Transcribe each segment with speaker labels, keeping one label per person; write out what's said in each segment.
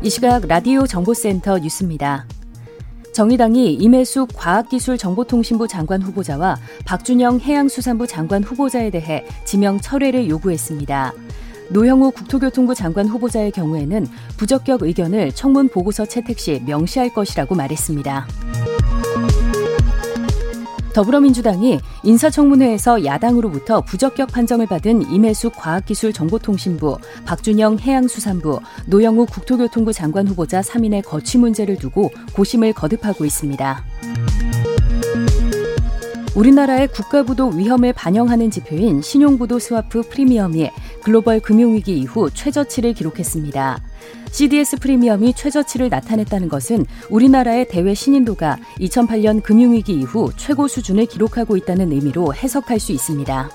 Speaker 1: 이 시각 라디오 정보센터 뉴스입니다. 정의당이 임혜숙 과학기술정보통신부 장관 후보자와 박준영 해양수산부 장관 후보자에 대해 지명 철회를 요구했습니다. 노영우 국토교통부 장관 후보자의 경우에는 부적격 의견을 청문 보고서 채택 시 명시할 것이라고 말했습니다. 더불어민주당이 인사청문회에서 야당으로부터 부적격 판정을 받은 임혜숙 과학기술정보통신부, 박준영 해양수산부, 노형욱 국토교통부 장관 후보자 3인의 거취 문제를 두고 고심을 거듭하고 있습니다. 우리나라의 국가부도 위험을 반영하는 지표인 신용부도 스와프 프리미엄이 글로벌 금융위기 이후 최저치를 기록했습니다. CDS 프리미엄이 최저치를 나타냈다는 것은 우리나라의 대외 신인도가 2008년 금융위기 이후 최고 수준을 기록하고 있다는 의미로 해석할 수 있습니다.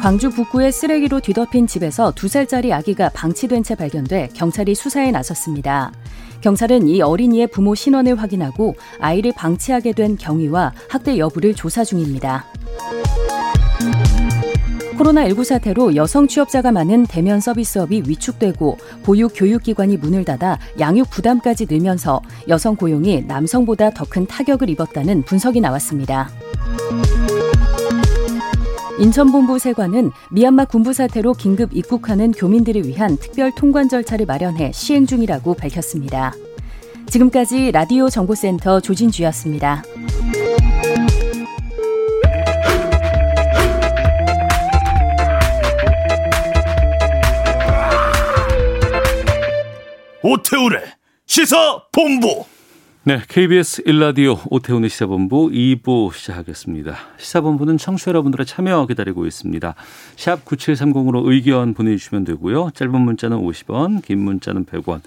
Speaker 1: 광주 북구의 쓰레기로 뒤덮인 집에서 두 살짜리 아기가 방치된 채 발견돼 경찰이 수사에 나섰습니다. 경찰은 이 어린이의 부모 신원을 확인하고 아이를 방치하게 된 경위와 학대 여부를 조사 중입니다. 코로나19 사태로 여성 취업자가 많은 대면 서비스업이 위축되고 보육 교육기관이 문을 닫아 양육 부담까지 늘면서 여성 고용이 남성보다 더 큰 타격을 입었다는 분석이 나왔습니다. 인천본부 세관은 미얀마 군부 사태로 긴급 입국하는 교민들을 위한 특별 통관 절차를 마련해 시행 중이라고 밝혔습니다. 지금까지 라디오 정보센터 조진주였습니다.
Speaker 2: 오태우래 시사 본부.
Speaker 3: 네, KBS 일라디오 오태훈의 시사본부 2부 시작하겠습니다. 시사본부는 청취자 여러분들의 참여 기다리고 있습니다. 샵 9730으로 의견 보내주시면 되고요. 짧은 문자는 50원, 긴 문자는 100원,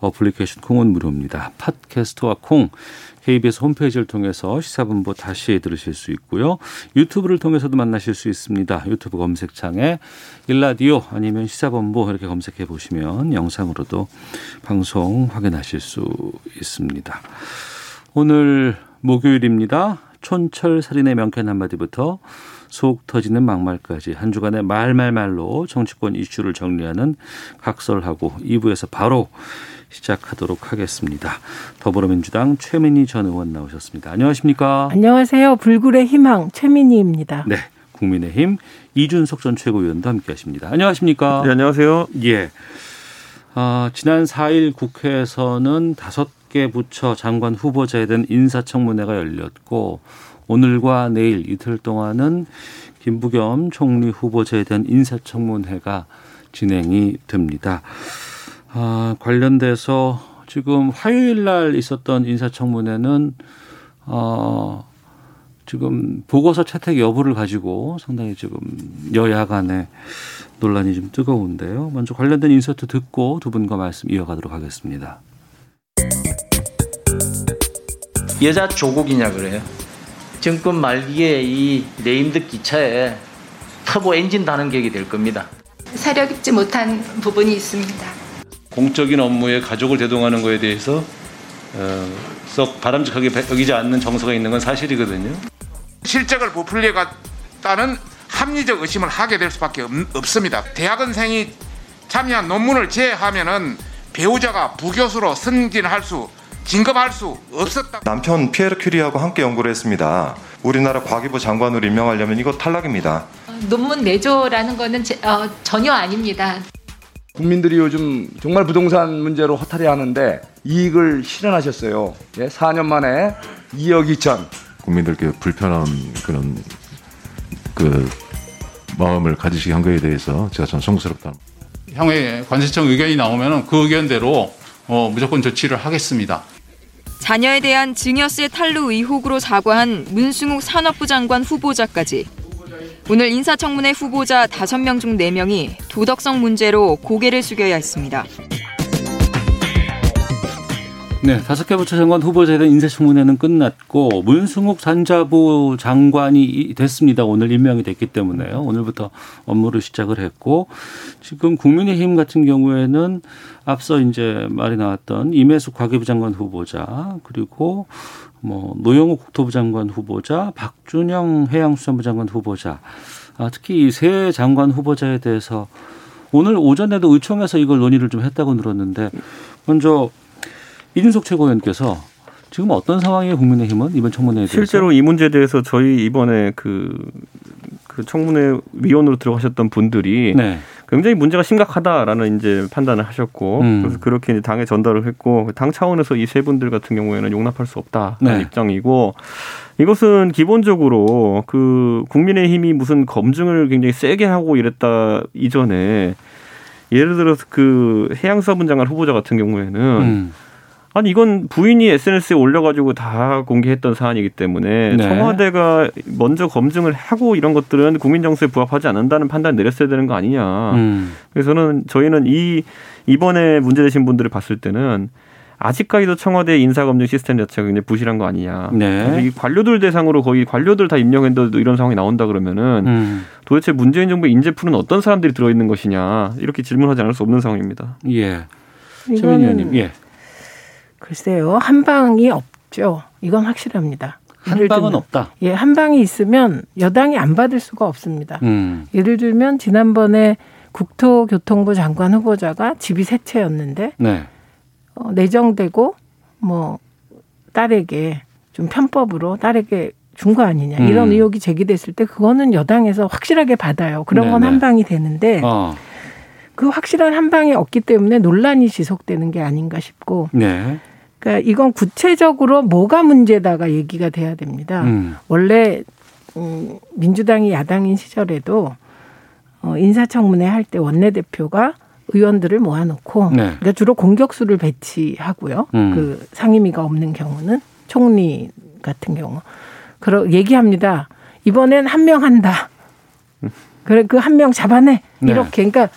Speaker 3: 어플리케이션 콩은 무료입니다. 팟캐스트와 콩, KBS 홈페이지를 통해서 시사본부 다시 들으실 수 있고요. 유튜브를 통해서도 만나실 수 있습니다. 유튜브 검색창에 일라디오 아니면 시사본부 이렇게 검색해 보시면 영상으로도 방송 확인하실 수 있습니다. 오늘 목요일입니다. 촌철 살인의 명쾌한 한마디부터 속 터지는 막말까지 한 주간의 말말말로 정치권 이슈를 정리하는 각설하고 2부에서 바로 시작하도록 하겠습니다. 더불어민주당 최민희 전 의원 나오셨습니다. 안녕하십니까?
Speaker 4: 안녕하세요. 불굴의 희망 최민희입니다.
Speaker 3: 네. 국민의힘 이준석 전 최고위원도 함께 하십니다. 안녕하십니까?
Speaker 5: 네, 안녕하세요.
Speaker 3: 예. 아, 지난 4일 국회에서는 다섯 개 부처 장관 후보자에 대한 인사청문회가 열렸고 오늘과 내일 이틀 동안은 김부겸 총리 후보자에 대한 인사청문회가 진행이 됩니다. 아, 관련돼서 지금 화요일 날 있었던 인사청문회는 어, 지금 보고서 채택 여부를 가지고 상당히 지금 여야 간에 논란이 좀 뜨거운데요. 먼저 관련된 인서트 듣고 두 분과 말씀 이어가도록 하겠습니다.
Speaker 6: 여자 조국이냐 그래요. 정권 말기에 이 레임덕 기차에 터보 엔진 다는 격이 될 겁니다.
Speaker 7: 사려 깊지 못한 부분이 있습니다.
Speaker 8: 공적인 업무에 가족을 대동하는 것에 대해서 어, 썩 바람직하게 여기지 않는 정서가 있는 건 사실이거든요.
Speaker 9: 실적을 부풀려갔다는 합리적 의심을 하게 될 수밖에 없, 습니다 대학원생이 참여한 논문을 제하면은 배우자가 부교수로 승진할 수 진급할 수 없었다.
Speaker 5: 남편 피에르 큐리하고 함께 연구를 했습니다. 우리나라 과기부 장관으로 임명하려면 이거 탈락입니다.
Speaker 7: 논문 내조라는 거는 제, 어, 전혀 아닙니다.
Speaker 10: 국민들이 요즘 정말 부동산 문제로 허탈해하는데 이익을 실현하셨어요. 예, 4년 만에 2억 2천.
Speaker 11: 국민들께 불편한 그런 그 마음을 가지시게 한 거에 대해서 제가 전 송구스럽다.
Speaker 12: 향후에 관세청 의견이 나오면 그 의견대로 어, 무조건 조치를 하겠습니다.
Speaker 13: 자녀에 대한 증여세 탈루 의혹으로 사과한 문승욱 산업부 장관 후보자까지 오늘 인사청문회 후보자 5명 중 4명이 도덕성 문제로 고개를 숙여야 했습니다.
Speaker 3: 네, 다섯 개 부처 장관 후보자에 대한 인사청문회는 끝났고 문승욱 산자부 장관이 됐습니다. 오늘 임명이 됐기 때문에요. 오늘부터 업무를 시작을 했고 지금 국민의힘 같은 경우에는 앞서 이제 말이 나왔던 임혜숙 과기부 장관 후보자 그리고 뭐 노영욱 국토부 장관 후보자, 박준영 해양수산부 장관 후보자, 아, 특히 이 세 장관 후보자에 대해서 오늘 오전에도 의총에서 이걸 논의를 좀 했다고 들었는데 먼저 이준석 최고위원께서 지금 어떤 상황이에요 국민의힘은 이번 청문회에 대해서?
Speaker 14: 실제로 이 문제에 대해서 저희 이번에 그, 그 청문회 위원으로 들어가셨던 분들이
Speaker 3: 네.
Speaker 14: 굉장히 문제가 심각하다라는 이제 판단을 하셨고
Speaker 3: 음.
Speaker 14: 그래서 그렇게 이제 당에 전달을 했고 당 차원에서 이 세 분들 같은 경우에는 용납할 수 없다는
Speaker 3: 네.
Speaker 14: 입장이고 이것은 기본적으로 그 국민의힘이 무슨 검증을 굉장히 세게 하고 이랬다 이전에 예를 들어서 그 해양수사분 장관 후보자 같은 경우에는
Speaker 3: 음.
Speaker 14: 아니 이건 부인이 SNS에 올려가지고 다 공개했던 사안이기 때문에
Speaker 3: 네.
Speaker 14: 청와대가 먼저 검증을 하고 이런 것들은 국민 정서에 부합하지 않는다는 판단 내렸어야 되는 거 아니냐.
Speaker 3: 음.
Speaker 14: 그래서는 저희는 이 이번에 문제되신 분들을 봤을 때는 아직까지도 청와대 인사검증 시스템 자체가 굉장히 부실한 거 아니냐.
Speaker 3: 네.
Speaker 14: 이 관료들 대상으로 거의 관료들 다 임명했는데도 이런 상황이 나온다 그러면은
Speaker 3: 음.
Speaker 14: 도대체 문재인 정부의 인재풀은 어떤 사람들이 들어있는 것이냐 이렇게 질문하지 않을 수 없는 상황입니다.
Speaker 3: 예. 최민희 의원님, 예.
Speaker 4: 글쎄요, 한 방이 없죠. 이건 확실합니다.
Speaker 3: 한 방은 없다.
Speaker 4: 예, 한 방이 있으면 여당이 안 받을 수가 없습니다.
Speaker 3: 음.
Speaker 4: 예를 들면 지난번에 국토교통부 장관 후보자가 집이 세 채였는데
Speaker 3: 네.
Speaker 4: 어, 내정되고 뭐 딸에게 좀 편법으로 딸에게 준 거 아니냐 이런
Speaker 3: 음.
Speaker 4: 의혹이 제기됐을 때 그거는 여당에서 확실하게 받아요. 그런 건
Speaker 3: 네네.
Speaker 4: 한 방이 되는데
Speaker 3: 어.
Speaker 4: 그 확실한 한 방이 없기 때문에 논란이 지속되는 게 아닌가 싶고
Speaker 3: 네.
Speaker 4: 그러니까 이건 구체적으로 뭐가 문제다가 얘기가 돼야 됩니다.
Speaker 3: 음.
Speaker 4: 원래 음, 민주당이 야당인 시절에도 어, 인사청문회 할 때 원내대표가 의원들을 모아놓고
Speaker 3: 네.
Speaker 4: 그러니까 주로 공격수를 배치하고요.
Speaker 3: 음.
Speaker 4: 그 상임위가 없는 경우는 총리 같은 경우 그러 얘기합니다. 이번엔 한 명 한다. 그래 그 한 명 잡아내
Speaker 3: 네.
Speaker 4: 이렇게 그러니까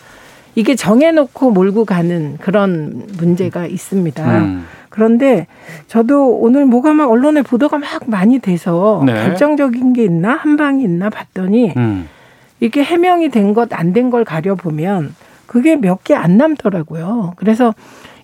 Speaker 4: 이게 정해놓고 몰고 가는 그런 문제가 있습니다.
Speaker 3: 음.
Speaker 4: 그런데 저도 오늘 뭐가 막 언론에 보도가 막 많이 돼서
Speaker 3: 네.
Speaker 4: 결정적인 게 있나 한 방이 있나 봤더니
Speaker 3: 음.
Speaker 4: 이게 해명이 된 것 안 된 걸 가려 보면 그게 몇 개 안 남더라고요. 그래서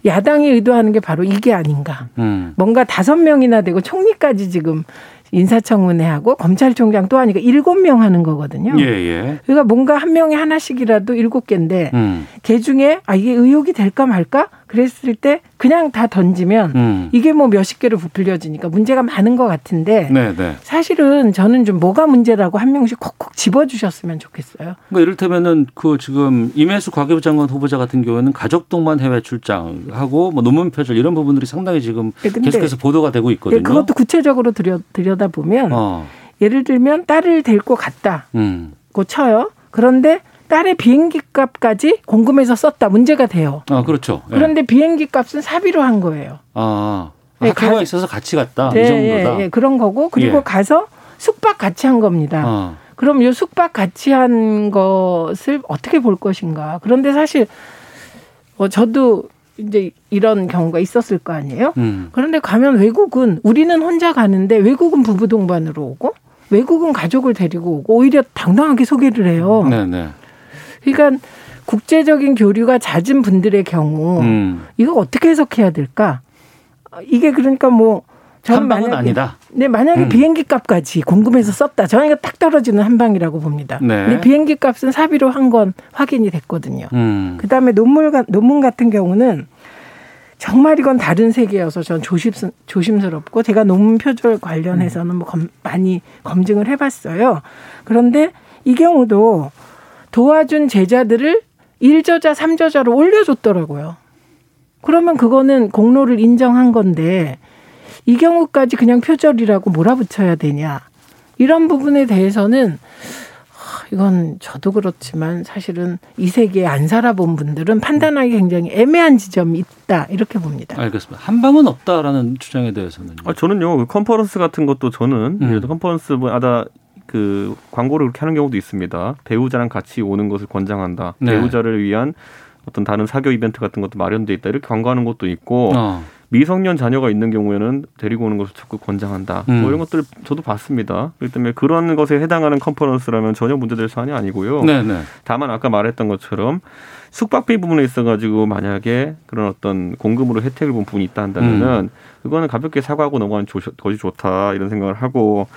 Speaker 4: 야당이 의도하는 게 바로 이게 아닌가.
Speaker 3: 음.
Speaker 4: 뭔가 다섯 명이나 되고 총리까지 지금 인사청문회하고 검찰총장 또 하니까 일곱 명 하는 거거든요.
Speaker 3: 예, 예.
Speaker 4: 그러니까 뭔가 한 명에 하나씩이라도 일곱 개인데
Speaker 3: 음.
Speaker 4: 걔 중에 아 이게 의혹이 될까 말까 그랬을 때 그냥 다 던지면
Speaker 3: 음.
Speaker 4: 이게 뭐 몇십 개로 부풀려지니까 문제가 많은 것 같은데
Speaker 3: 네, 네.
Speaker 4: 사실은 저는 좀 뭐가 문제라고 한 명씩 콕콕 집어주셨으면 좋겠어요.
Speaker 3: 그러니까 이를테면은 그 지금 임혜수 과기부 장관 후보자 같은 경우에는 가족 동반 해외 출장하고 뭐 논문 표절 이런 부분들이 상당히 지금
Speaker 4: 네,
Speaker 3: 계속해서 보도가 되고 있거든요.
Speaker 4: 예, 그것도 구체적으로 들여, 들여다 보면
Speaker 3: 어.
Speaker 4: 예를 들면 딸을 데리고 갔다.
Speaker 3: 음.
Speaker 4: 고 쳐요. 그런데 딸의 비행기 값까지 공금해서 썼다. 문제가 돼요.
Speaker 3: 아, 그렇죠. 예.
Speaker 4: 그런데 비행기 값은 사비로 한 거예요.
Speaker 3: 아.
Speaker 4: 네,
Speaker 3: 학교가
Speaker 4: 가-
Speaker 3: 있어서 같이 갔다.
Speaker 4: 네,
Speaker 3: 이 정도다.
Speaker 4: 예, 예, 그런 거고 그리고
Speaker 3: 예.
Speaker 4: 가서 숙박 같이 한 겁니다.
Speaker 3: 어.
Speaker 4: 그럼 이 숙박 같이 한 것을 어떻게 볼 것인가. 그런데 사실 어, 저도 이제 이런 경우가 있었을 거 아니에요.
Speaker 3: 음.
Speaker 4: 그런데 가면 외국은 우리는 혼자 가는데 외국은 부부 동반으로 오고 외국은 가족을 데리고 오고 오히려 당당하게 소개를 해요.
Speaker 3: 네, 네.
Speaker 4: 그러니까 국제적인 교류가 잦은 분들의 경우
Speaker 3: 음.
Speaker 4: 이거 어떻게 해석해야 될까? 어, 이게 그러니까 뭐 저는
Speaker 3: 한 방은
Speaker 4: 만약에-
Speaker 3: 아니다.
Speaker 4: 네, 만약에
Speaker 3: 음.
Speaker 4: 비행기 값까지 공금해서 썼다. 저는 이거 딱 떨어지는 한 방이라고 봅니다.
Speaker 3: 네.
Speaker 4: 근데 비행기 값은 사비로 한 건 확인이 됐거든요.
Speaker 3: 음.
Speaker 4: 그다음에 논문 가- 논문 같은 경우는 정말 이건 다른 세계여서 전 조심 조심스럽고 제가 논문 표절 관련해서는 뭐 검- 많이 검증을 해봤어요. 그런데 이 경우도 도와준 제자들을 1저자, 3저자로 올려줬더라고요. 그러면 그거는 공로를 인정한 건데 이 경우까지 그냥 표절이라고 몰아붙여야 되냐. 이런 부분에 대해서는 하, 이건 저도 그렇지만 사실은 이 세계에 안 살아본 분들은 판단하기 굉장히 애매한 지점이 있다. 이렇게 봅니다.
Speaker 3: 알겠습니다. 한 방은 없다라는 주장에 대해서는
Speaker 14: 아, 저는요 그 컨퍼런스 같은 것도 저는
Speaker 3: 음.
Speaker 14: 예를 들어 컨퍼런스마다 그 광고를 그렇게 하는 경우도 있습니다. 배우자랑 같이 오는 것을 권장한다.
Speaker 3: 네.
Speaker 14: 배우자를 위한 어떤 다른 사교 이벤트 같은 것도 마련돼 있다. 이렇게 광고하는 것도 있고
Speaker 3: 어.
Speaker 14: 미성년 자녀가 있는 경우에는 데리고 오는 것을 적극 권장한다.
Speaker 3: 음.
Speaker 14: 뭐 이런 것들 저도 봤습니다. 그렇기 때문에 그런 것에 해당하는 컨퍼런스라면 전혀 문제될 사안이 아니고요.
Speaker 3: 네네.
Speaker 14: 다만 아까 말했던 것처럼 숙박비 부분에 있어가지고 만약에 그런 어떤 공금으로 혜택을 본 부분이 있다 한다면은 그거는 가볍게 사과하고 넘어가는 조- 것이 좋다 이런 생각을 하고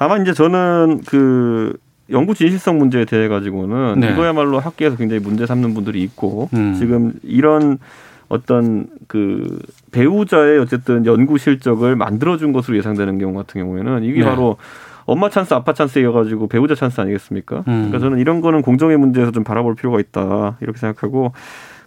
Speaker 14: 다만 이제 저는 그 연구 진실성 문제에 대해 가지고는
Speaker 3: 네.
Speaker 14: 이거야말로 학계에서 굉장히 문제 삼는 분들이 있고
Speaker 3: 음.
Speaker 14: 지금 이런 어떤 그 배우자의 어쨌든 연구 실적을 만들어준 것으로 예상되는 경우 같은 경우에는 이게
Speaker 3: 네.
Speaker 14: 바로 엄마 찬스, 아빠 찬스여가지고 배우자 찬스 아니겠습니까?
Speaker 3: 음.
Speaker 14: 그러니까 저는 이런 거는 공정의 문제에서 좀 바라볼 필요가 있다 이렇게 생각하고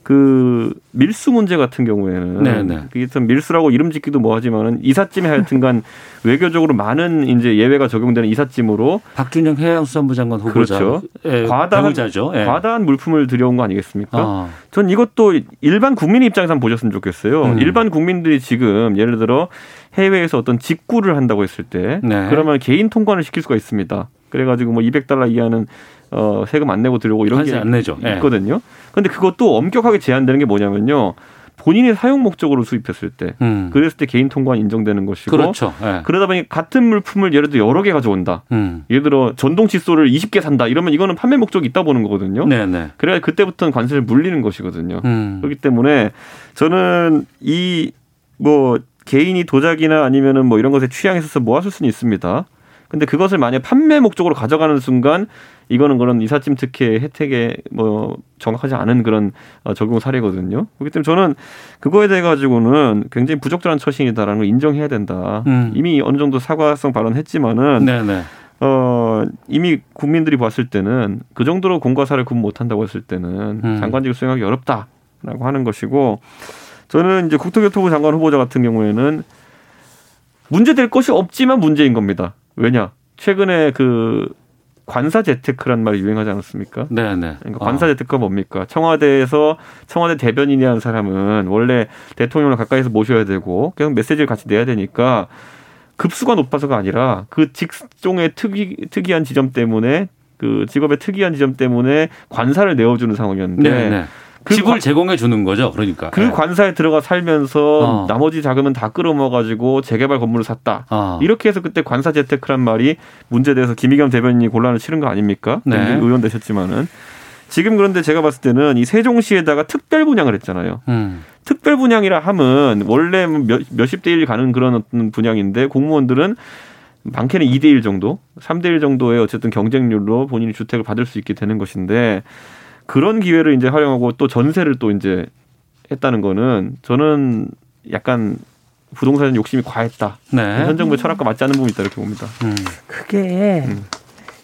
Speaker 14: 그 밀수 문제 같은 경우에는
Speaker 3: 네, 네.
Speaker 14: 그게 참 밀수라고 이름 짓기도 뭐하지만은 이삿짐에 하여튼간 외교적으로 많은 이제 예외가 적용되는 이삿짐으로
Speaker 3: 박준영 해양수산부 장관 후보자
Speaker 14: 그렇죠.
Speaker 3: 예,
Speaker 14: 과다한.
Speaker 3: 예.
Speaker 14: 과다한 물품을 들여온 거 아니겠습니까?
Speaker 3: 아.
Speaker 14: 전 이것도 일반 국민 입장에서 한번 보셨으면 좋겠어요.
Speaker 3: 음.
Speaker 14: 일반 국민들이 지금 예를 들어 해외에서 어떤 직구를 한다고 했을 때
Speaker 3: 네.
Speaker 14: 그러면 개인 통관을 시킬 수가 있습니다. 그래가지고 뭐 200달러 이하는 어, 세금 안 내고 들어오고 이런 게
Speaker 3: 안 내죠. 예.
Speaker 14: 있거든요. 근데 그것도 엄격하게 제한되는 게 뭐냐면요. 본인이 사용 목적으로 수입했을 때,
Speaker 3: 음.
Speaker 14: 그랬을 때 개인 통관 인정되는 것이고,
Speaker 3: 그렇죠. 예.
Speaker 14: 그러다 보니 같은 물품을 예를 들어 여러 개 가져온다.
Speaker 3: 음.
Speaker 14: 예를 들어 전동 칫솔을 20개 산다. 이러면 이거는 판매 목적이 있다 보는 거거든요.
Speaker 3: 네네.
Speaker 14: 그래야 그때부터는 관세를 물리는 것이거든요.
Speaker 3: 음.
Speaker 14: 그렇기 때문에 저는 이뭐 개인이 도자기나 아니면은 뭐 이런 것에 취향이 있어서 모았을 수는 있습니다. 근데 그것을 만약 판매 목적으로 가져가는 순간 이거는 그런 이삿짐 특혜 혜택에 뭐 정확하지 않은 그런 어, 적용 사례거든요. 그렇기 때문에 저는 그거에 대해 가지고는 굉장히 부적절한 처신이다라는 걸 인정해야 된다.
Speaker 3: 음.
Speaker 14: 이미 어느 정도 사과성 발언했지만은
Speaker 3: 네네.
Speaker 14: 어, 이미 국민들이 봤을 때는 그 정도로 공과사를 구분 못한다고 했을 때는
Speaker 3: 음.
Speaker 14: 장관직을 수행하기 어렵다라고 하는 것이고 저는 이제 국토교통부 장관 후보자 같은 경우에는 문제될 것이 없지만 문제인 겁니다. 왜냐? 최근에 그 관사 재테크란 말이 유행하지 않았습니까?
Speaker 3: 네네.
Speaker 14: 그러니까 관사 재테크가 뭡니까? 청와대에서 청와대 대변인이라는 사람은 원래 대통령을 가까이서 모셔야 되고 계속 메시지를 같이 내야 되니까 급수가 높아서가 아니라 그 직종의 특이 특이한 지점 때문에 그 직업의 특이한 지점 때문에 관사를 내어주는 상황이었는데
Speaker 3: 네네.
Speaker 14: 그
Speaker 3: 집을
Speaker 14: 관-
Speaker 3: 제공해 주는 거죠. 그러니까.
Speaker 14: 그
Speaker 3: 예.
Speaker 14: 관사에 들어가 살면서
Speaker 3: 어.
Speaker 14: 나머지 자금은 다 끌어모아 가지고 재개발 건물을 샀다.
Speaker 3: 아.
Speaker 14: 이렇게 해서 그때 관사 재테크란 말이 문제돼서 김의겸 대변인이 곤란을 치른 거 아닙니까?
Speaker 3: 네.
Speaker 14: 의원 되셨지만은 지금 그런데 제가 봤을 때는 이 세종시에다가 특별 분양을 했잖아요.
Speaker 3: 음.
Speaker 14: 특별 분양이라 함은 원래 몇, 몇십 대 일 가는 그런 어떤 분양인데 공무원들은 많게는 2대 1 정도, 3대 1 정도의 어쨌든 경쟁률로 본인이 주택을 받을 수 있게 되는 것인데 그런 기회를 이제 활용하고 또 전세를 또 이제 했다는 거는 저는 약간 부동산 욕심이 과했다.
Speaker 3: 네.
Speaker 14: 현 정부의 철학과 맞지 않는 부분이 있다 이렇게 봅니다.
Speaker 3: 음.
Speaker 4: 그게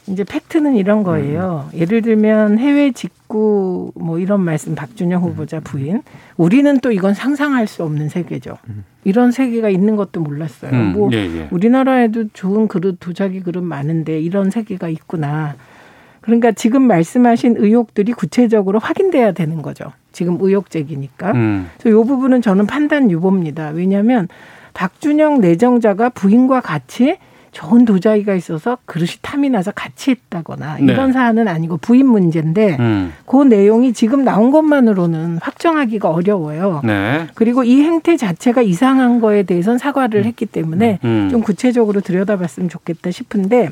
Speaker 4: 이제 팩트는 이런 거예요. 예를 들면 해외 직구 뭐 이런 말씀 박준영 후보자 부인 우리는 또 이건 상상할 수 없는 세계죠. 이런 세계가 있는 것도 몰랐어요.
Speaker 3: 음,
Speaker 4: 뭐
Speaker 3: 예, 예.
Speaker 4: 우리나라에도 좋은 그릇 도자기 그릇 많은데 이런 세계가 있구나. 그러니까 지금 말씀하신 의혹들이 구체적으로 확인돼야 되는 거죠. 지금 의혹 제기니까.
Speaker 3: 음.
Speaker 4: 그래서 이 부분은 저는 판단 유보입니다. 왜냐하면 박준영 내정자가 부인과 같이 좋은 도자기가 있어서 그릇이 탐이 나서 같이 했다거나
Speaker 3: 네.
Speaker 4: 이런 사안은 아니고 부인 문제인데
Speaker 3: 음.
Speaker 4: 그 내용이 지금 나온 것만으로는 확정하기가 어려워요.
Speaker 3: 네.
Speaker 4: 그리고 이 행태 자체가 이상한 거에 대해서는 사과를 했기 때문에
Speaker 3: 음.
Speaker 4: 좀 구체적으로 들여다봤으면 좋겠다 싶은데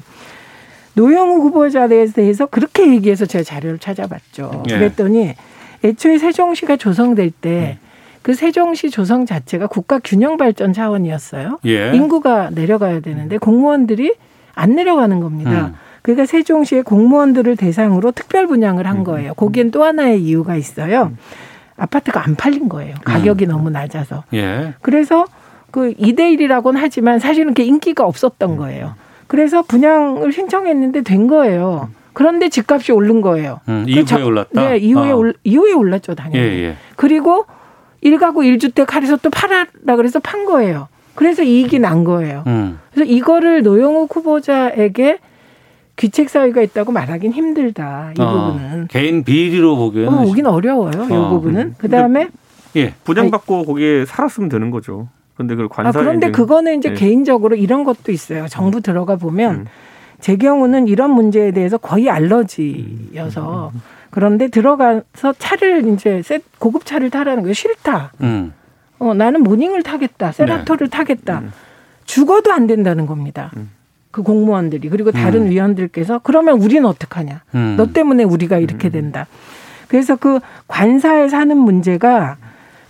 Speaker 4: 노영우 후보자에 대해서 그렇게 얘기해서 제가 자료를 찾아봤죠.
Speaker 3: 예.
Speaker 4: 그랬더니 애초에 세종시가 조성될 때 그 세종시 조성 자체가 국가 균형 발전 차원이었어요.
Speaker 3: 예.
Speaker 4: 인구가 내려가야 되는데 공무원들이 안 내려가는 겁니다.
Speaker 3: 음.
Speaker 4: 그러니까 세종시의 공무원들을 대상으로 특별 분양을
Speaker 3: 음.
Speaker 4: 한 거예요. 거기엔 또 하나의 이유가 있어요. 아파트가 안 팔린 거예요. 가격이 너무 낮아서.
Speaker 3: 예.
Speaker 4: 그래서 그 2대 1이라고는 하지만 사실은 그게 인기가 없었던 거예요. 그래서 분양을 신청했는데 된 거예요. 그런데 집값이 오른 거예요.
Speaker 3: 음,
Speaker 4: 그
Speaker 3: 이후에
Speaker 4: 자-
Speaker 3: 올랐다?
Speaker 4: 네, 이후에
Speaker 3: 어.
Speaker 4: 올 이후에 올랐죠, 당연히.
Speaker 3: 예, 예.
Speaker 4: 그리고 1가구 1주택 할에서 또 팔아라 그래서 판 거예요. 그래서 이익이 난 거예요.
Speaker 3: 음.
Speaker 4: 그래서 이거를 노영욱 후보자에게 귀책 사유가 있다고 말하긴 힘들다. 이
Speaker 3: 어,
Speaker 4: 부분은.
Speaker 3: 개인 비리로 보기에는
Speaker 4: 어, 오긴 어려워요. 이
Speaker 3: 어.
Speaker 4: 부분은. 그다음에
Speaker 3: 예.
Speaker 14: 부장받고 거기에 살았으면 되는 거죠. 근데
Speaker 4: 아,
Speaker 14: 관사
Speaker 4: 그런데 그거는 이제 개인적으로 이런 것도 있어요. 정부 들어가 보면 제 경우는 이런 문제에 대해서 거의 알러지여서 그런데 들어가서 차를 이제 세- 고급 차를 타라는 거예요. 싫다.
Speaker 3: 음.
Speaker 4: 어, 나는 모닝을 타겠다. 세라토를 타겠다. 죽어도 안 된다는 겁니다. 그 공무원들이 그리고 다른
Speaker 15: 음.
Speaker 4: 위원들께서 그러면 우리는 어떡하냐.
Speaker 15: 음.
Speaker 4: 너 때문에 우리가 이렇게 된다. 그래서 그 관사에 사는 문제가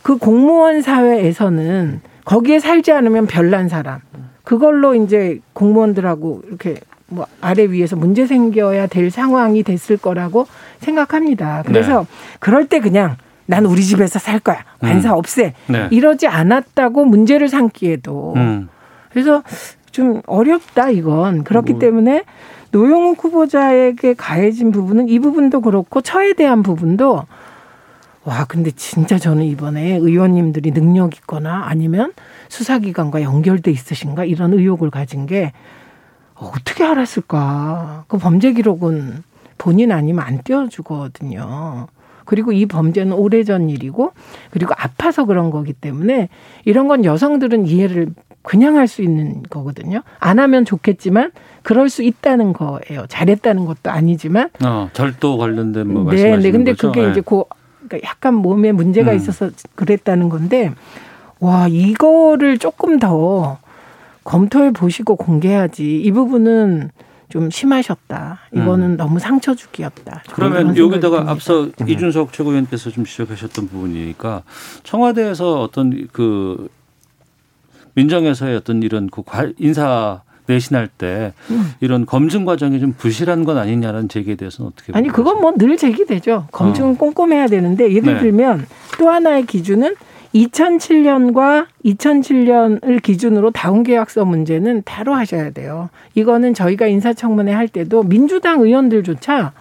Speaker 4: 그 공무원 사회에서는 거기에 살지 않으면 별난 사람. 그걸로 이제 공무원들하고 이렇게 뭐 아래 위에서 문제 생겨야 될 상황이 됐을 거라고 생각합니다. 그래서
Speaker 15: 네.
Speaker 4: 그럴 때 그냥 난 우리 집에서 살 거야. 관사
Speaker 3: 음.
Speaker 4: 없애.
Speaker 3: 네.
Speaker 4: 이러지 않았다고 문제를 삼기에도
Speaker 3: 음.
Speaker 4: 그래서 좀 어렵다 이건 그렇기
Speaker 3: 뭐.
Speaker 4: 때문에 노영욱 후보자에게 가해진 부분은 이 부분도 그렇고 처에 대한 부분도 와 근데 진짜 저는 이번에 의원님들이 능력 있거나 아니면 수사기관과 연결돼 있으신가 이런 의혹을 가진 게 어떻게 알았을까 그 범죄 기록은 본인 아니면 안 띄워주거든요. 그리고 이 범죄는 오래전 일이고 그리고 아파서 그런 거기 때문에 이런 건 여성들은 이해를 그냥 할 수 있는 거거든요. 안 하면 좋겠지만 그럴 수 있다는 거예요. 잘했다는 것도 아니지만
Speaker 3: 어, 절도 관련된 뭐
Speaker 4: 네, 네. 근데
Speaker 3: 거죠?
Speaker 4: 그게
Speaker 3: 네.
Speaker 4: 이제 그 그러니까 약간 몸에 문제가
Speaker 3: 음.
Speaker 4: 있어서 그랬다는 건데 와 이거를 조금 더 검토해 보시고 공개하지 이 부분은 좀 심하셨다. 이거는 너무 상처 주기였다.
Speaker 3: 음. 그러면 여기다가
Speaker 4: 듭니다.
Speaker 3: 앞서 이준석 최고위원께서 좀 지적하셨던 부분이니까 청와대에서 어떤 그 민정에서의 어떤 이런 그 관- 인사 내신할 때
Speaker 4: 음.
Speaker 3: 이런 검증 과정이 좀 부실한 건 아니냐는 제기에 대해서는 어떻게
Speaker 4: 아니 그건 뭐 늘 제기되죠. 검증은 꼼꼼해야 되는데 예를
Speaker 3: 네.
Speaker 4: 들면 또 하나의 기준은 2007년과 2007년을 기준으로 다운 계약서 문제는 따로 하셔야 돼요. 이거는 저희가 인사청문회 할 때도 민주당 의원들조차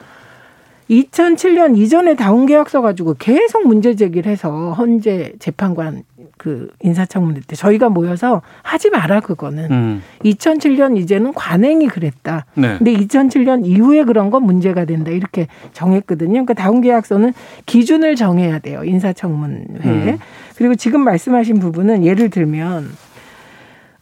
Speaker 4: 2007년 이전에 다운 계약서 가지고 계속 문제 제기를 해서 헌재 재판관 그 인사청문회 때 저희가 모여서 하지 마라 그거는
Speaker 3: 음.
Speaker 4: 2007년 이제는 관행이 그랬다.
Speaker 3: 네.
Speaker 4: 근데 2007년 이후에 그런 건 문제가 된다 이렇게 정했거든요. 그러니까 다운 계약서는 기준을 정해야 돼요 인사청문회에.
Speaker 15: 음.
Speaker 4: 그리고 지금 말씀하신 부분은 예를 들면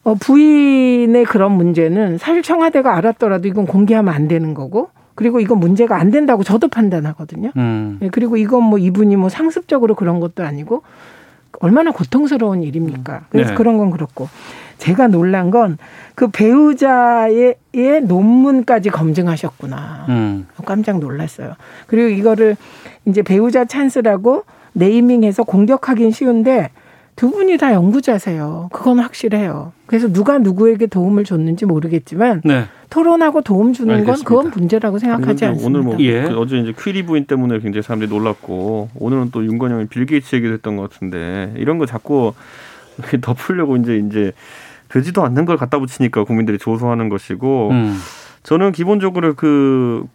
Speaker 4: 어, 부인의 그런 문제는 사실 청와대가 알았더라도 이건 공개하면 안 되는 거고. 그리고 이건 문제가 안 된다고 저도 판단하거든요.
Speaker 3: 음.
Speaker 4: 예, 그리고 이건 뭐 이분이 뭐 상습적으로 그런 것도 아니고 얼마나 고통스러운 일입니까? 그래서
Speaker 15: 네.
Speaker 4: 그런 건 그렇고 제가 놀란 건 그 배우자의 의 논문까지 검증하셨구나.
Speaker 3: 음.
Speaker 4: 깜짝 놀랐어요. 그리고 이거를 이제 배우자 찬스라고 naming해서 공격하긴 쉬운데 두 분이 다 연구자세요. 그건 확실해요. 그래서 누가 누구에게 도움을 줬는지 모르겠지만
Speaker 3: 네.
Speaker 4: 토론하고 도움 주는 건
Speaker 14: 알겠습니다.
Speaker 4: 그건 문제라고 생각하지 않습니다.
Speaker 14: 오늘 뭐
Speaker 3: 예.
Speaker 14: 그 어제 이제 퀴리 부인 때문에 굉장히 사람들이 놀랐고 오늘은 또 윤건영이 빌 게이츠 얘기를 했던 것 같은데 이런 거 자꾸 이렇게 덮으려고 이제 이제 되지도 않는 걸 갖다 붙이니까 국민들이 조소하는 것이고
Speaker 3: 음.
Speaker 14: 저는 기본적으로 그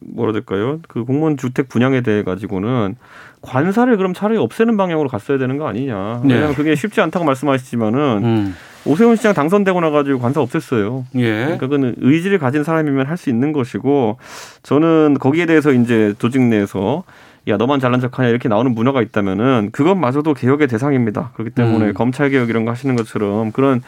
Speaker 14: 뭐라 될까요? 그 공무원 주택 분양에 대해 가지고는 관사를 그럼 차라리 없애는 방향으로 갔어야 되는 거 아니냐.
Speaker 3: 네.
Speaker 14: 왜냐하면 그게 쉽지 않다고 말씀하시지만은
Speaker 3: 음.
Speaker 14: 오세훈 시장 당선되고 나가지고 관사 없앴어요.
Speaker 3: 예.
Speaker 14: 그러니까 그는 의지를 가진 사람이면 할 수 있는 것이고 저는 거기에 대해서 이제 조직 내에서 야 너만 잘난 척하냐 이렇게 나오는 문화가 있다면은 그것마저도 개혁의 대상입니다. 그렇기 때문에
Speaker 3: 음.
Speaker 14: 검찰 개혁 이런 거 하시는 것처럼 그런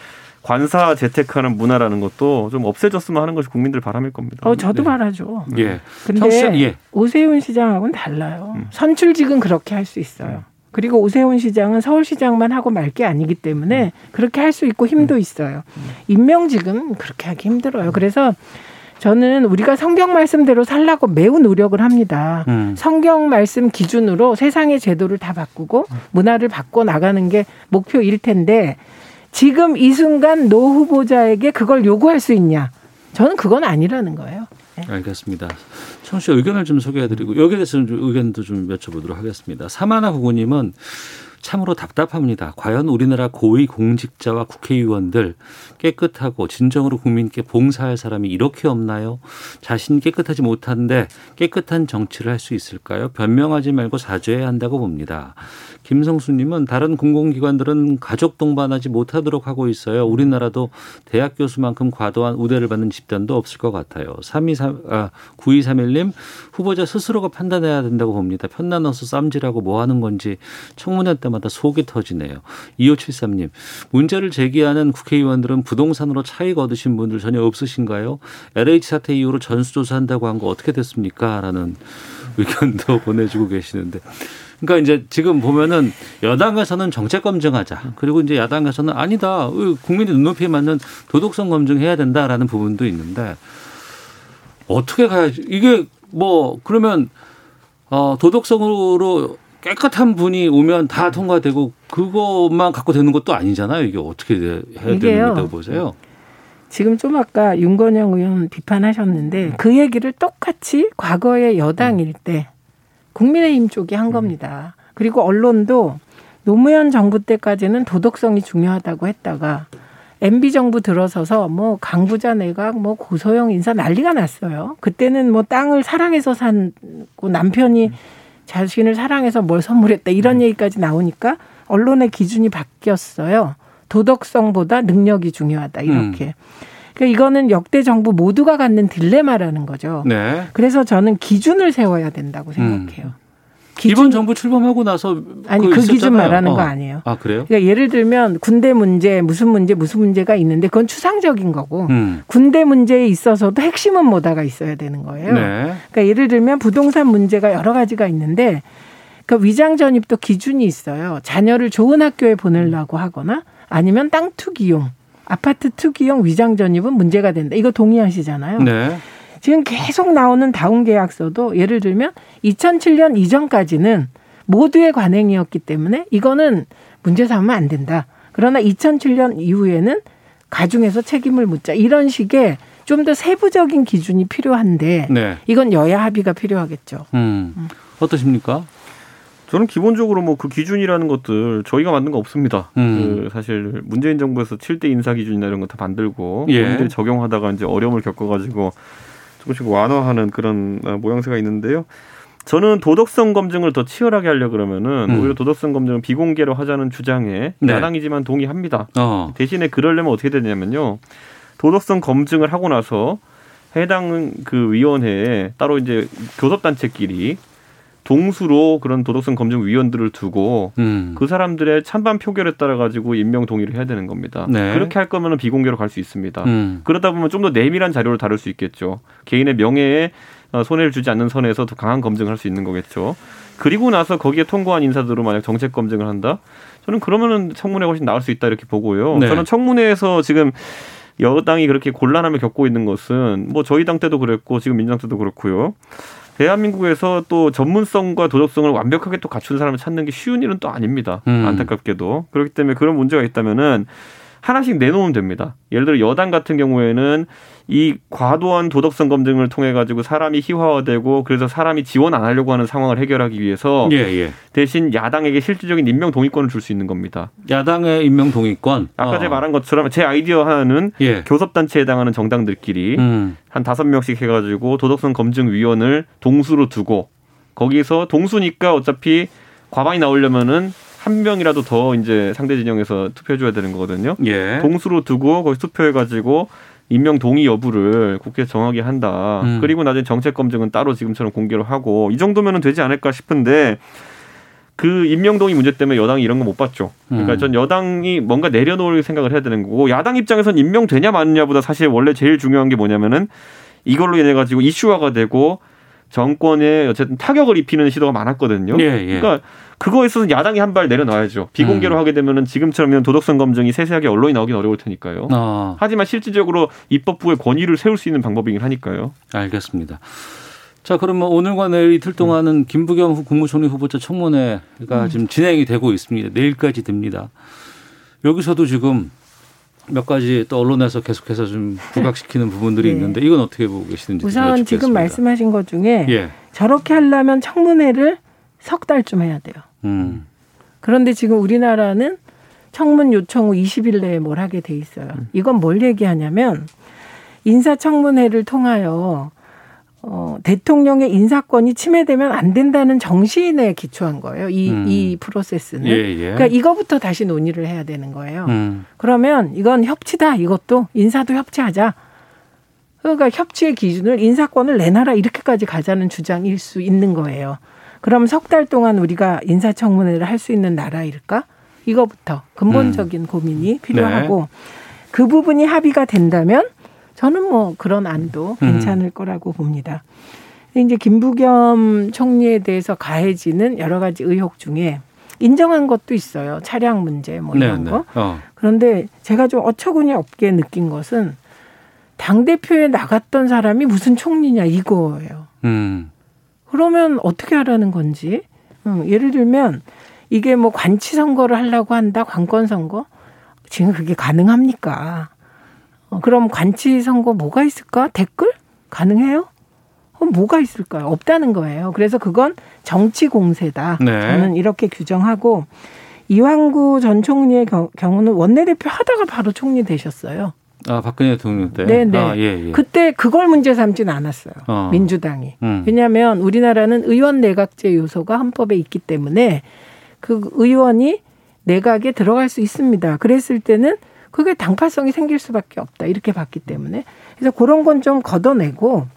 Speaker 14: 관사 재택하는 문화라는 것도 좀 없애졌으면 하는 것이 국민들 바람일 겁니다.
Speaker 4: 어, 저도 말하죠.
Speaker 3: 예.
Speaker 4: 근데
Speaker 3: 청취자- 예.
Speaker 4: 오세훈 시장하고는 달라요.
Speaker 14: 음.
Speaker 4: 선출직은 그렇게 할 수 있어요. 그리고 오세훈 시장은 서울시장만 하고 말 게 아니기 때문에
Speaker 14: 음.
Speaker 4: 그렇게 할 수 있고 힘도 있어요. 임명직은 그렇게 하기 힘들어요. 그래서 저는 우리가 성경 말씀대로 살라고 매우 노력을 합니다.
Speaker 15: 음.
Speaker 4: 성경 말씀 기준으로 세상의 제도를 다 바꾸고 문화를 바꿔 나가는 게 목표일 텐데 지금 이 순간 노 후보자에게 그걸 요구할 수 있냐? 저는 그건 아니라는 거예요.
Speaker 3: 알겠습니다. 청취자 의견을 좀 소개해드리고 여기에 대해서는 좀 의견도 좀 여쭤보도록 하겠습니다. 사마나 후보님은 참으로 답답합니다. 과연 우리나라 고위 공직자와 국회의원들 깨끗하고 진정으로 국민께 봉사할 사람이 이렇게 없나요? 자신 깨끗하지 못한데 깨끗한 정치를 할 수 있을까요? 변명하지 말고 사죄해야 한다고 봅니다. 김성수님은 다른 공공기관들은 가족 동반하지 못하도록 하고 있어요. 우리나라도 대학 교수만큼 과도한 우대를 받는 집단도 없을 것 같아요. 3232 93, 아, 9231님 후보자 스스로가 판단해야 된다고 봅니다. 편나눠서 쌈질하고 뭐 하는 건지 청문회 때마다 속이 터지네요. 2573님 문제를 제기하는 국회의원들은 부동산으로 차익 얻으신 분들 전혀 없으신가요? LH 사태 이후로 전수조사한다고 한 거 어떻게 됐습니까? 라는 의견도 보내주고 계시는데. 그러니까 이제 지금 보면은 여당에서는 정책 검증하자. 그리고 이제 야당에서는 아니다. 국민의 눈높이에 맞는 도덕성 검증해야 된다라는 부분도 있는데 어떻게 가야지. 이게 뭐 그러면 어 도덕성으로 깨끗한 분이 오면 다 통과되고 그것만 갖고 되는 것도 아니잖아요. 이게 어떻게 해야 되는
Speaker 4: 이게요.
Speaker 3: 거다고 보세요?
Speaker 4: 지금 좀 아까 윤건영 의원 비판하셨는데 그 얘기를 똑같이 과거의 여당일 때 국민의힘 쪽이 한 겁니다. 그리고 언론도 노무현 정부 때까지는 도덕성이 중요하다고 했다가 MB 정부 들어서서 뭐 강부자 내각 뭐 고소영 인사 난리가 났어요. 그때는 뭐 땅을 사랑해서 산고 남편이 자신을 사랑해서 뭘 선물했다 이런 얘기까지 나오니까 언론의 기준이 바뀌었어요. 도덕성보다 능력이 중요하다 이렇게. 그러니까 이거는 역대 정부 모두가 갖는 딜레마라는 거죠.
Speaker 3: 네.
Speaker 4: 그래서 저는 기준을 세워야 된다고 생각해요.
Speaker 3: 이번 정부 출범하고 나서
Speaker 4: 아니
Speaker 3: 그거
Speaker 4: 그 기준. 말하는 거
Speaker 3: 어.
Speaker 4: 아니에요.
Speaker 3: 아 그래요?
Speaker 4: 그러니까 예를 들면 군대 문제 무슨 문제 무슨 문제가 있는데 그건 추상적인 거고
Speaker 3: 음.
Speaker 4: 군대 문제에 있어서도 핵심은 뭐다가 있어야 되는 거예요.
Speaker 3: 네.
Speaker 4: 그러니까 예를 들면 부동산 문제가 여러 가지가 있는데 그 위장 전입도 기준이 있어요. 자녀를 좋은 학교에 보내려고 하거나 아니면 땅 투기용, 아파트 투기용 위장 전입은 문제가 된다. 이거 동의하시잖아요.
Speaker 3: 네.
Speaker 4: 지금 계속 나오는 다운 계약서도 예를 들면 2007년 이전까지는 모두의 관행이었기 때문에 이거는 문제 삼으면 안 된다. 그러나 2007년 이후에는 가중에서 책임을 묻자. 이런 식의 좀 더 세부적인 기준이 필요한데
Speaker 3: 네.
Speaker 4: 이건 여야 합의가 필요하겠죠.
Speaker 3: 음. 어떠십니까?
Speaker 14: 저는 기본적으로 뭐 그 기준이라는 것들 저희가 만든 거 없습니다.
Speaker 3: 음.
Speaker 14: 그 사실 문재인 정부에서 7대 인사 기준이나 이런 거 다 만들고
Speaker 3: 예.
Speaker 14: 본인들이 적용하다가 이제 어려움을 겪어가지고 조금씩 완화하는 그런 어, 모양새가 있는데요. 저는 도덕성 검증을 더 치열하게 하려 그러면은
Speaker 3: 음.
Speaker 14: 오히려 도덕성 검증을 비공개로 하자는 주장에
Speaker 3: 네.
Speaker 14: 야당이지만 동의합니다.
Speaker 3: 어.
Speaker 14: 대신에 그러려면 어떻게 되냐면요. 도덕성 검증을 하고 나서 해당 그 위원회에 따로 이제 교섭단체끼리 동수로 그런 도덕성 검증 위원들을 두고
Speaker 3: 음.
Speaker 14: 그 사람들의 찬반 표결에 따라 가지고 임명 동의를 해야 되는 겁니다.
Speaker 3: 네.
Speaker 14: 그렇게 할 거면 비공개로 갈 수 있습니다.
Speaker 3: 음.
Speaker 14: 그러다 보면 좀 더 내밀한 자료를 다룰 수 있겠죠. 개인의 명예에 어, 손해를 주지 않는 선에서 더 강한 검증을 할 수 있는 거겠죠. 그리고 나서 거기에 통과한 인사들로 만약 정책 검증을 한다? 저는 그러면은 청문회 훨씬 나을 수 있다 이렇게 보고요.
Speaker 3: 네.
Speaker 14: 저는 청문회에서 지금 여당이 그렇게 곤란함을 겪고 있는 것은 뭐 저희 당 때도 그랬고 지금 민주당 때도 그렇고요. 대한민국에서 또 전문성과 도덕성을 완벽하게 또 갖춘 사람을 찾는 게 쉬운 일은 또 아닙니다.
Speaker 3: 음.
Speaker 14: 안타깝게도. 그렇기 때문에 그런 문제가 있다면은 하나씩 내놓으면 됩니다. 예를 들어 여당 같은 경우에는 이 과도한 도덕성 검증을 통해 가지고 사람이 희화화되고 그래서 사람이 지원 안 하려고 하는 상황을 해결하기 위해서
Speaker 3: 예, 예.
Speaker 14: 대신 야당에게 실질적인 임명 동의권을 줄 수 있는 겁니다.
Speaker 3: 야당의 임명 동의권.
Speaker 14: 아까
Speaker 3: 어.
Speaker 14: 제가 말한 것처럼 제 아이디어 하나는
Speaker 3: 예.
Speaker 14: 교섭단체에 해당하는 정당들끼리
Speaker 3: 음.
Speaker 14: 한 다섯 명씩 해가지고 도덕성 검증 위원을 동수로 두고 거기서 동수니까 어차피 과반이 나오려면은 한 명이라도 더 이제 상대 진영에서 투표해줘야 되는 거거든요.
Speaker 3: 예.
Speaker 14: 동수로 두고 거기 투표해가지고 임명 동의 여부를 국회에서 정하게 한다.
Speaker 3: 음.
Speaker 14: 그리고 나중에 정책 검증은 따로 지금처럼 공개로 하고 이 정도면은 되지 않을까 싶은데 그 임명 동의 문제 때문에 여당이 이런 거 못 봤죠. 그러니까
Speaker 3: 음.
Speaker 14: 전 여당이 뭔가 내려놓을 생각을 해야 되는 거고 야당 입장에선 임명되냐 마느냐보다 사실 원래 제일 중요한 게 뭐냐면은 이걸로 인해 가지고 이슈화가 되고 정권에 어쨌든 타격을 입히는 시도가 많았거든요.
Speaker 3: 예, 예.
Speaker 14: 그러니까 그거에 있어서 야당이 한 발 내려놔야죠. 비공개로
Speaker 3: 음.
Speaker 14: 하게 되면은 지금처럼 도덕성 검증이 세세하게 언론이 나오긴 어려울 테니까요.
Speaker 3: 어.
Speaker 14: 하지만 실질적으로 입법부의 권위를 세울 수 있는 방법이긴 하니까요.
Speaker 3: 알겠습니다. 자, 그러면 오늘과 내일 이틀 동안은 김부겸 후 국무총리 후보자 청문회가
Speaker 4: 음.
Speaker 3: 지금 진행이 되고 있습니다. 내일까지 됩니다. 여기서도 지금 몇 가지 또 언론에서 계속해서 좀 부각시키는 부분들이
Speaker 4: 네.
Speaker 3: 있는데 이건 어떻게 보고 계시는지 좀
Speaker 4: 우선 지금. 말씀하신 것 중에
Speaker 3: 예.
Speaker 4: 저렇게 하려면 청문회를 석 달쯤 해야 돼요.
Speaker 3: 음.
Speaker 4: 그런데 지금 우리나라는 청문 요청 후 20일 내에 뭘 하게 돼 있어요. 이건 뭘 얘기하냐면 인사청문회를 통하여 어, 대통령의 인사권이 침해되면 안 된다는 정신에 기초한 거예요. 이,
Speaker 3: 음.
Speaker 4: 이 프로세스는.
Speaker 3: 예, 예.
Speaker 4: 그러니까 이거부터 다시 논의를 해야 되는 거예요.
Speaker 3: 음.
Speaker 4: 그러면 이건 협치다. 이것도 인사도 협치하자. 그러니까 협치의 기준을 인사권을 내놔라 이렇게까지 가자는 주장일 수 있는 거예요. 그럼 석 달 동안 우리가 인사청문회를 할 수 있는 나라일까? 이거부터 근본적인 음. 고민이 필요하고 네. 그 부분이 합의가 된다면 저는 뭐 그런 안도 음. 괜찮을 음. 거라고 봅니다. 이제 김부겸 총리에 대해서 가해지는 여러 가지 의혹 중에 인정한 것도 있어요. 차량 문제 뭐 이런 네, 거. 네. 어. 그런데 제가 좀 어처구니 없게 느낀 것은 당 대표에 나갔던 사람이 무슨 총리냐 이거예요. 음. 그러면 어떻게 하라는 건지. 음, 예를 들면 이게 뭐 관치 선거를 하려고 한다, 관권 선거. 지금 그게 가능합니까? 어, 그럼 관치 선거 뭐가 있을까? 댓글 가능해요? 어, 뭐가 있을까요? 없다는 거예요. 그래서 그건 정치 공세다. 네. 저는 이렇게 규정하고 이왕구 전 총리의 경우는 원내대표 하다가 바로 총리 되셨어요.
Speaker 3: 아 박근혜 대통령 때.
Speaker 4: 네네. 아, 예, 예. 그때 그걸 문제 삼지는 않았어요. 어. 민주당이. 음. 왜냐하면 우리나라는 의원 내각제 요소가 헌법에 있기 때문에 그 의원이 내각에 들어갈 수 있습니다. 그랬을 때는 그게 당파성이 생길 수밖에 없다 이렇게 봤기 때문에 그래서 그런 건 좀 걷어내고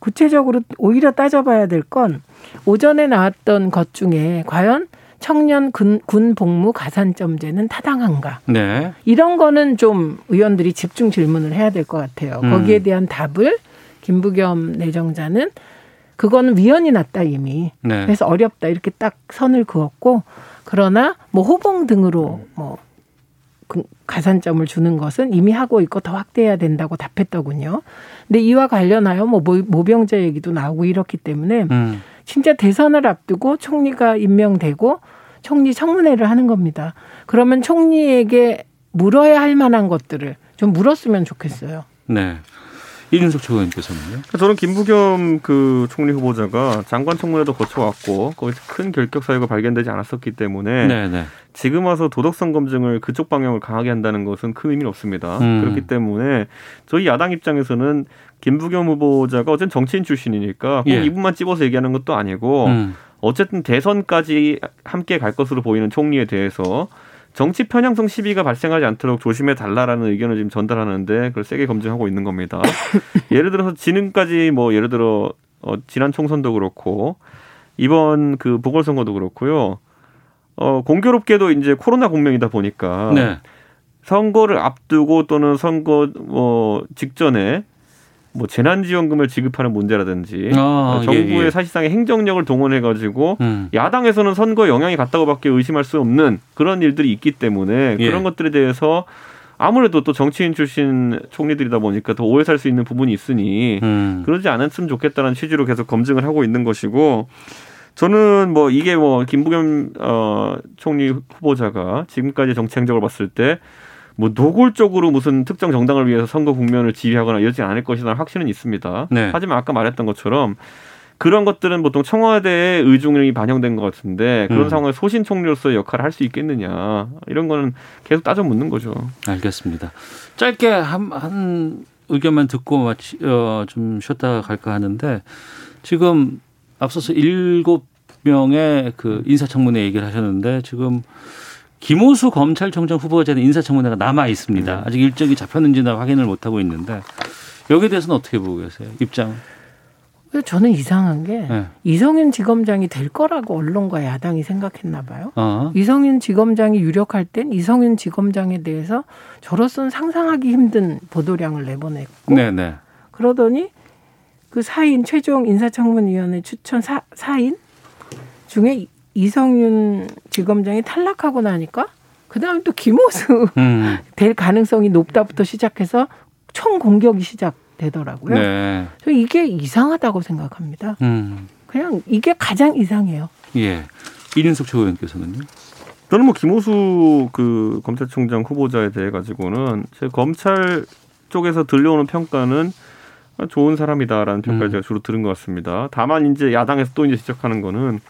Speaker 4: 구체적으로 오히려 따져봐야 될 건 오전에 나왔던 것 중에 과연 청년 군, 군 복무 가산점제는 타당한가? 네. 이런 거는 좀 의원들이 집중 질문을 해야 될 것 같아요. 음. 거기에 대한 답을 김부겸 내정자는 그거는 위헌이 났다 이미. 네. 그래서 어렵다 이렇게 딱 선을 그었고 그러나 뭐 호봉 등으로 뭐그 가산점을 주는 것은 이미 하고 있고 더 확대해야 된다고 답했더군요. 근데 이와 관련하여 뭐 모병제 얘기도 나오고 이렇기 때문에 음. 진짜 대선을 앞두고 총리가 임명되고 총리 청문회를 하는 겁니다. 그러면 총리에게 물어야 할 만한 것들을 좀 물었으면 좋겠어요.
Speaker 3: 네. 이준석 최고위원께서는요?
Speaker 14: 그러니까 저는 김부겸 그 총리 후보자가 장관 청문회도 거쳐왔고 거기서 큰 결격 사유가 발견되지 않았었기 때문에 네네. 네. 지금 와서 도덕성 검증을 그쪽 방향을 강하게 한다는 것은 큰 의미는 없습니다. 음. 그렇기 때문에 저희 야당 입장에서는 김부겸 후보자가 어쨌든 정치인 출신이니까 꼭 예. 이분만 찝어서 얘기하는 것도 아니고 음. 어쨌든 대선까지 함께 갈 것으로 보이는 총리에 대해서 정치 편향성 시비가 발생하지 않도록 조심해 달라라는 의견을 지금 전달하는데 그걸 세게 검증하고 있는 겁니다. 예를 들어서 지금까지 뭐 예를 들어 어, 지난 총선도 그렇고 이번 그 보궐선거도 그렇고요. 어, 공교롭게도 이제 코로나 국면이다 보니까 네. 선거를 앞두고 또는 선거 뭐 직전에 뭐 재난지원금을 지급하는 문제라든지 아, 정부의 예, 예. 사실상의 행정력을 동원해 가지고 음. 야당에서는 선거에 영향이 갔다고밖에 의심할 수 없는 그런 일들이 있기 때문에 예. 그런 것들에 대해서 아무래도 또 정치인 출신 총리들이다 보니까 더 오해 살 수 있는 부분이 있으니 음. 그러지 않았으면 좋겠다는 취지로 계속 검증을 하고 있는 것이고 저는 뭐 이게 뭐 김부겸 어 총리 후보자가 지금까지 정치 행적을 봤을 때 뭐 노골적으로 무슨 특정 정당을 위해서 선거 국면을 지휘하거나 이러지 않을 것이라는 확신은 있습니다. 네. 하지만 아까 말했던 것처럼 그런 것들은 보통 청와대의 의중이 반영된 것 같은데 그런 음. 상황에 소신 총리로서의 역할을 할 수 있겠느냐 이런 거는 계속 따져 묻는 거죠.
Speaker 3: 알겠습니다. 짧게 한, 한 의견만 듣고 마치, 어, 좀 쉬었다 갈까 하는데 지금 앞서서 일곱 명의 그 인사청문회 얘기를 하셨는데 지금 김호수 검찰총장 후보자는 인사청문회가 남아 있습니다. 네. 아직 일정이 잡혔는지는 확인을 못 하고 있는데 여기에 대해서는 어떻게 보고 계세요? 입장?
Speaker 4: 저는 이상한 게 네. 이성윤 지검장이 될 거라고 언론과 야당이 생각했나 봐요. 어. 이성윤 지검장이 유력할 땐 이성윤 지검장에 대해서 저로서는 상상하기 힘든 보도량을 내보냈고 네네. 네. 그러더니 그 사인 최종 인사청문위원회 추천 사, 사인 중에 이성윤 지검장이 탈락하고 나니까 그다음에 또 김호수 음. 될 가능성이 높다부터 시작해서 총 공격이 시작되더라고요. 네. 저 이게 이상하다고 생각합니다. 음. 그냥 이게 가장 이상해요.
Speaker 3: 예. 이윤석 최고위원께서는요?
Speaker 14: 저는 뭐 김호수 그 검찰총장 후보자에 대해 가지고는 제 검찰 쪽에서 들려오는 평가는 좋은 사람이다라는 평가를 음. 제가 주로 들은 것 같습니다. 다만 이제 야당에서 또 이제 지적하는 거는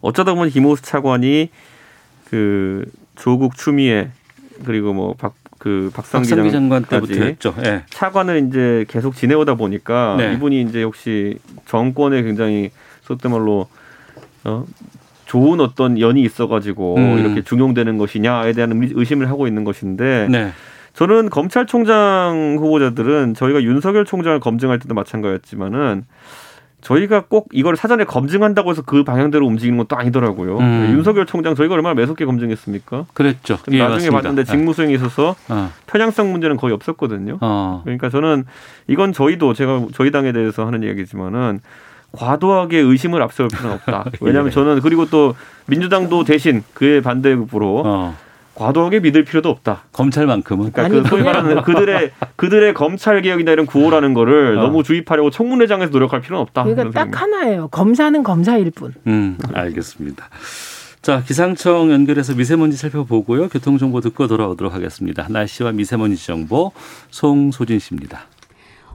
Speaker 14: 어쩌다 보면 김호수 차관이 그 조국 추미애 그리고 뭐 박 그 박상기 장관 때부터 했죠. 네. 차관을 이제 계속 지내오다 보니까 네. 이분이 이제 역시 정권에 굉장히 속된 말로 어 좋은 어떤 연이 있어가지고 음. 이렇게 중용되는 것이냐에 대한 의심을 하고 있는 것인데 네. 저는 검찰총장 후보자들은 저희가 윤석열 총장을 검증할 때도 마찬가지였지만은 저희가 꼭 이걸 사전에 검증한다고 해서 그 방향대로 움직이는 것도 아니더라고요.
Speaker 3: 음.
Speaker 14: 윤석열 총장 저희가 얼마나 매섭게 검증했습니까?
Speaker 3: 그랬죠. 예,
Speaker 14: 나중에
Speaker 3: 맞습니다.
Speaker 14: 봤는데 직무 수행에 있어서
Speaker 3: 어.
Speaker 14: 편향성 문제는 거의 없었거든요.
Speaker 3: 어.
Speaker 14: 그러니까 저는 이건 저희도 제가 저희 당에 대해서 하는 이야기지만은 과도하게 의심을 앞세울 필요는 없다. 왜냐하면
Speaker 3: 예.
Speaker 14: 저는 그리고 또 민주당도 대신 그의 반대급부로
Speaker 3: 어.
Speaker 14: 과도하게 믿을 필요도 없다.
Speaker 3: 검찰만큼은.
Speaker 14: 그러니까
Speaker 4: 아니,
Speaker 14: 그 소위 말하는 그들의 그들의 검찰 개혁이나 이런 구호라는 거를
Speaker 3: 어.
Speaker 14: 너무 주입하려고 청문회장에서 노력할 필요는 없다.
Speaker 4: 그러니까 딱
Speaker 14: 생각입니다.
Speaker 4: 하나예요. 검사는 검사일 뿐.
Speaker 3: 음, 알겠습니다. 자, 기상청 연결해서 미세먼지 살펴보고요. 교통정보 듣고 돌아오도록 하겠습니다. 날씨와 미세먼지 정보 송소진 씨입니다.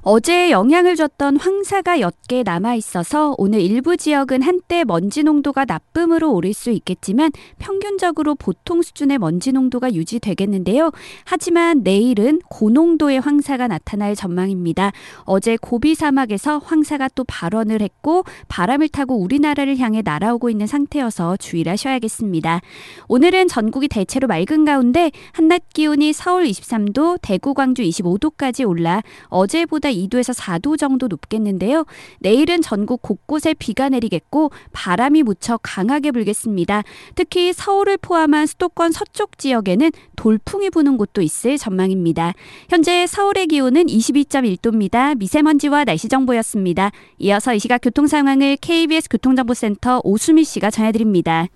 Speaker 15: 어제 영향을 줬던 황사가 옅게 남아 있어서 오늘 일부 지역은 한때 먼지 농도가 나쁨으로 오를 수 있겠지만 평균적으로 보통 수준의 먼지 농도가 유지되겠는데요. 하지만 내일은 고농도의 황사가 나타날 전망입니다. 어제 고비 사막에서 황사가 또 발원을 했고 바람을 타고 우리나라를 향해 날아오고 있는 상태여서 주의를 하셔야겠습니다. 오늘은 전국이 대체로 맑은 가운데 한낮 기온이 서울 23도, 대구, 광주 25도까지 올라 어제보다 2도에서 4도 정도 높겠는데요. 내일은 전국 곳곳에 비가 내리겠고 바람이 무척 강하게 불겠습니다. 특히 서울을 포함한 수도권 서쪽 지역에는 돌풍이 부는 곳도 있을 전망입니다. 현재 서울의 기온은 22.1도입니다. 미세먼지와 날씨 정보였습니다. 이어서 이 시각 교통 상황을 KBS 교통정보센터 오수미 씨가 전해드립니다.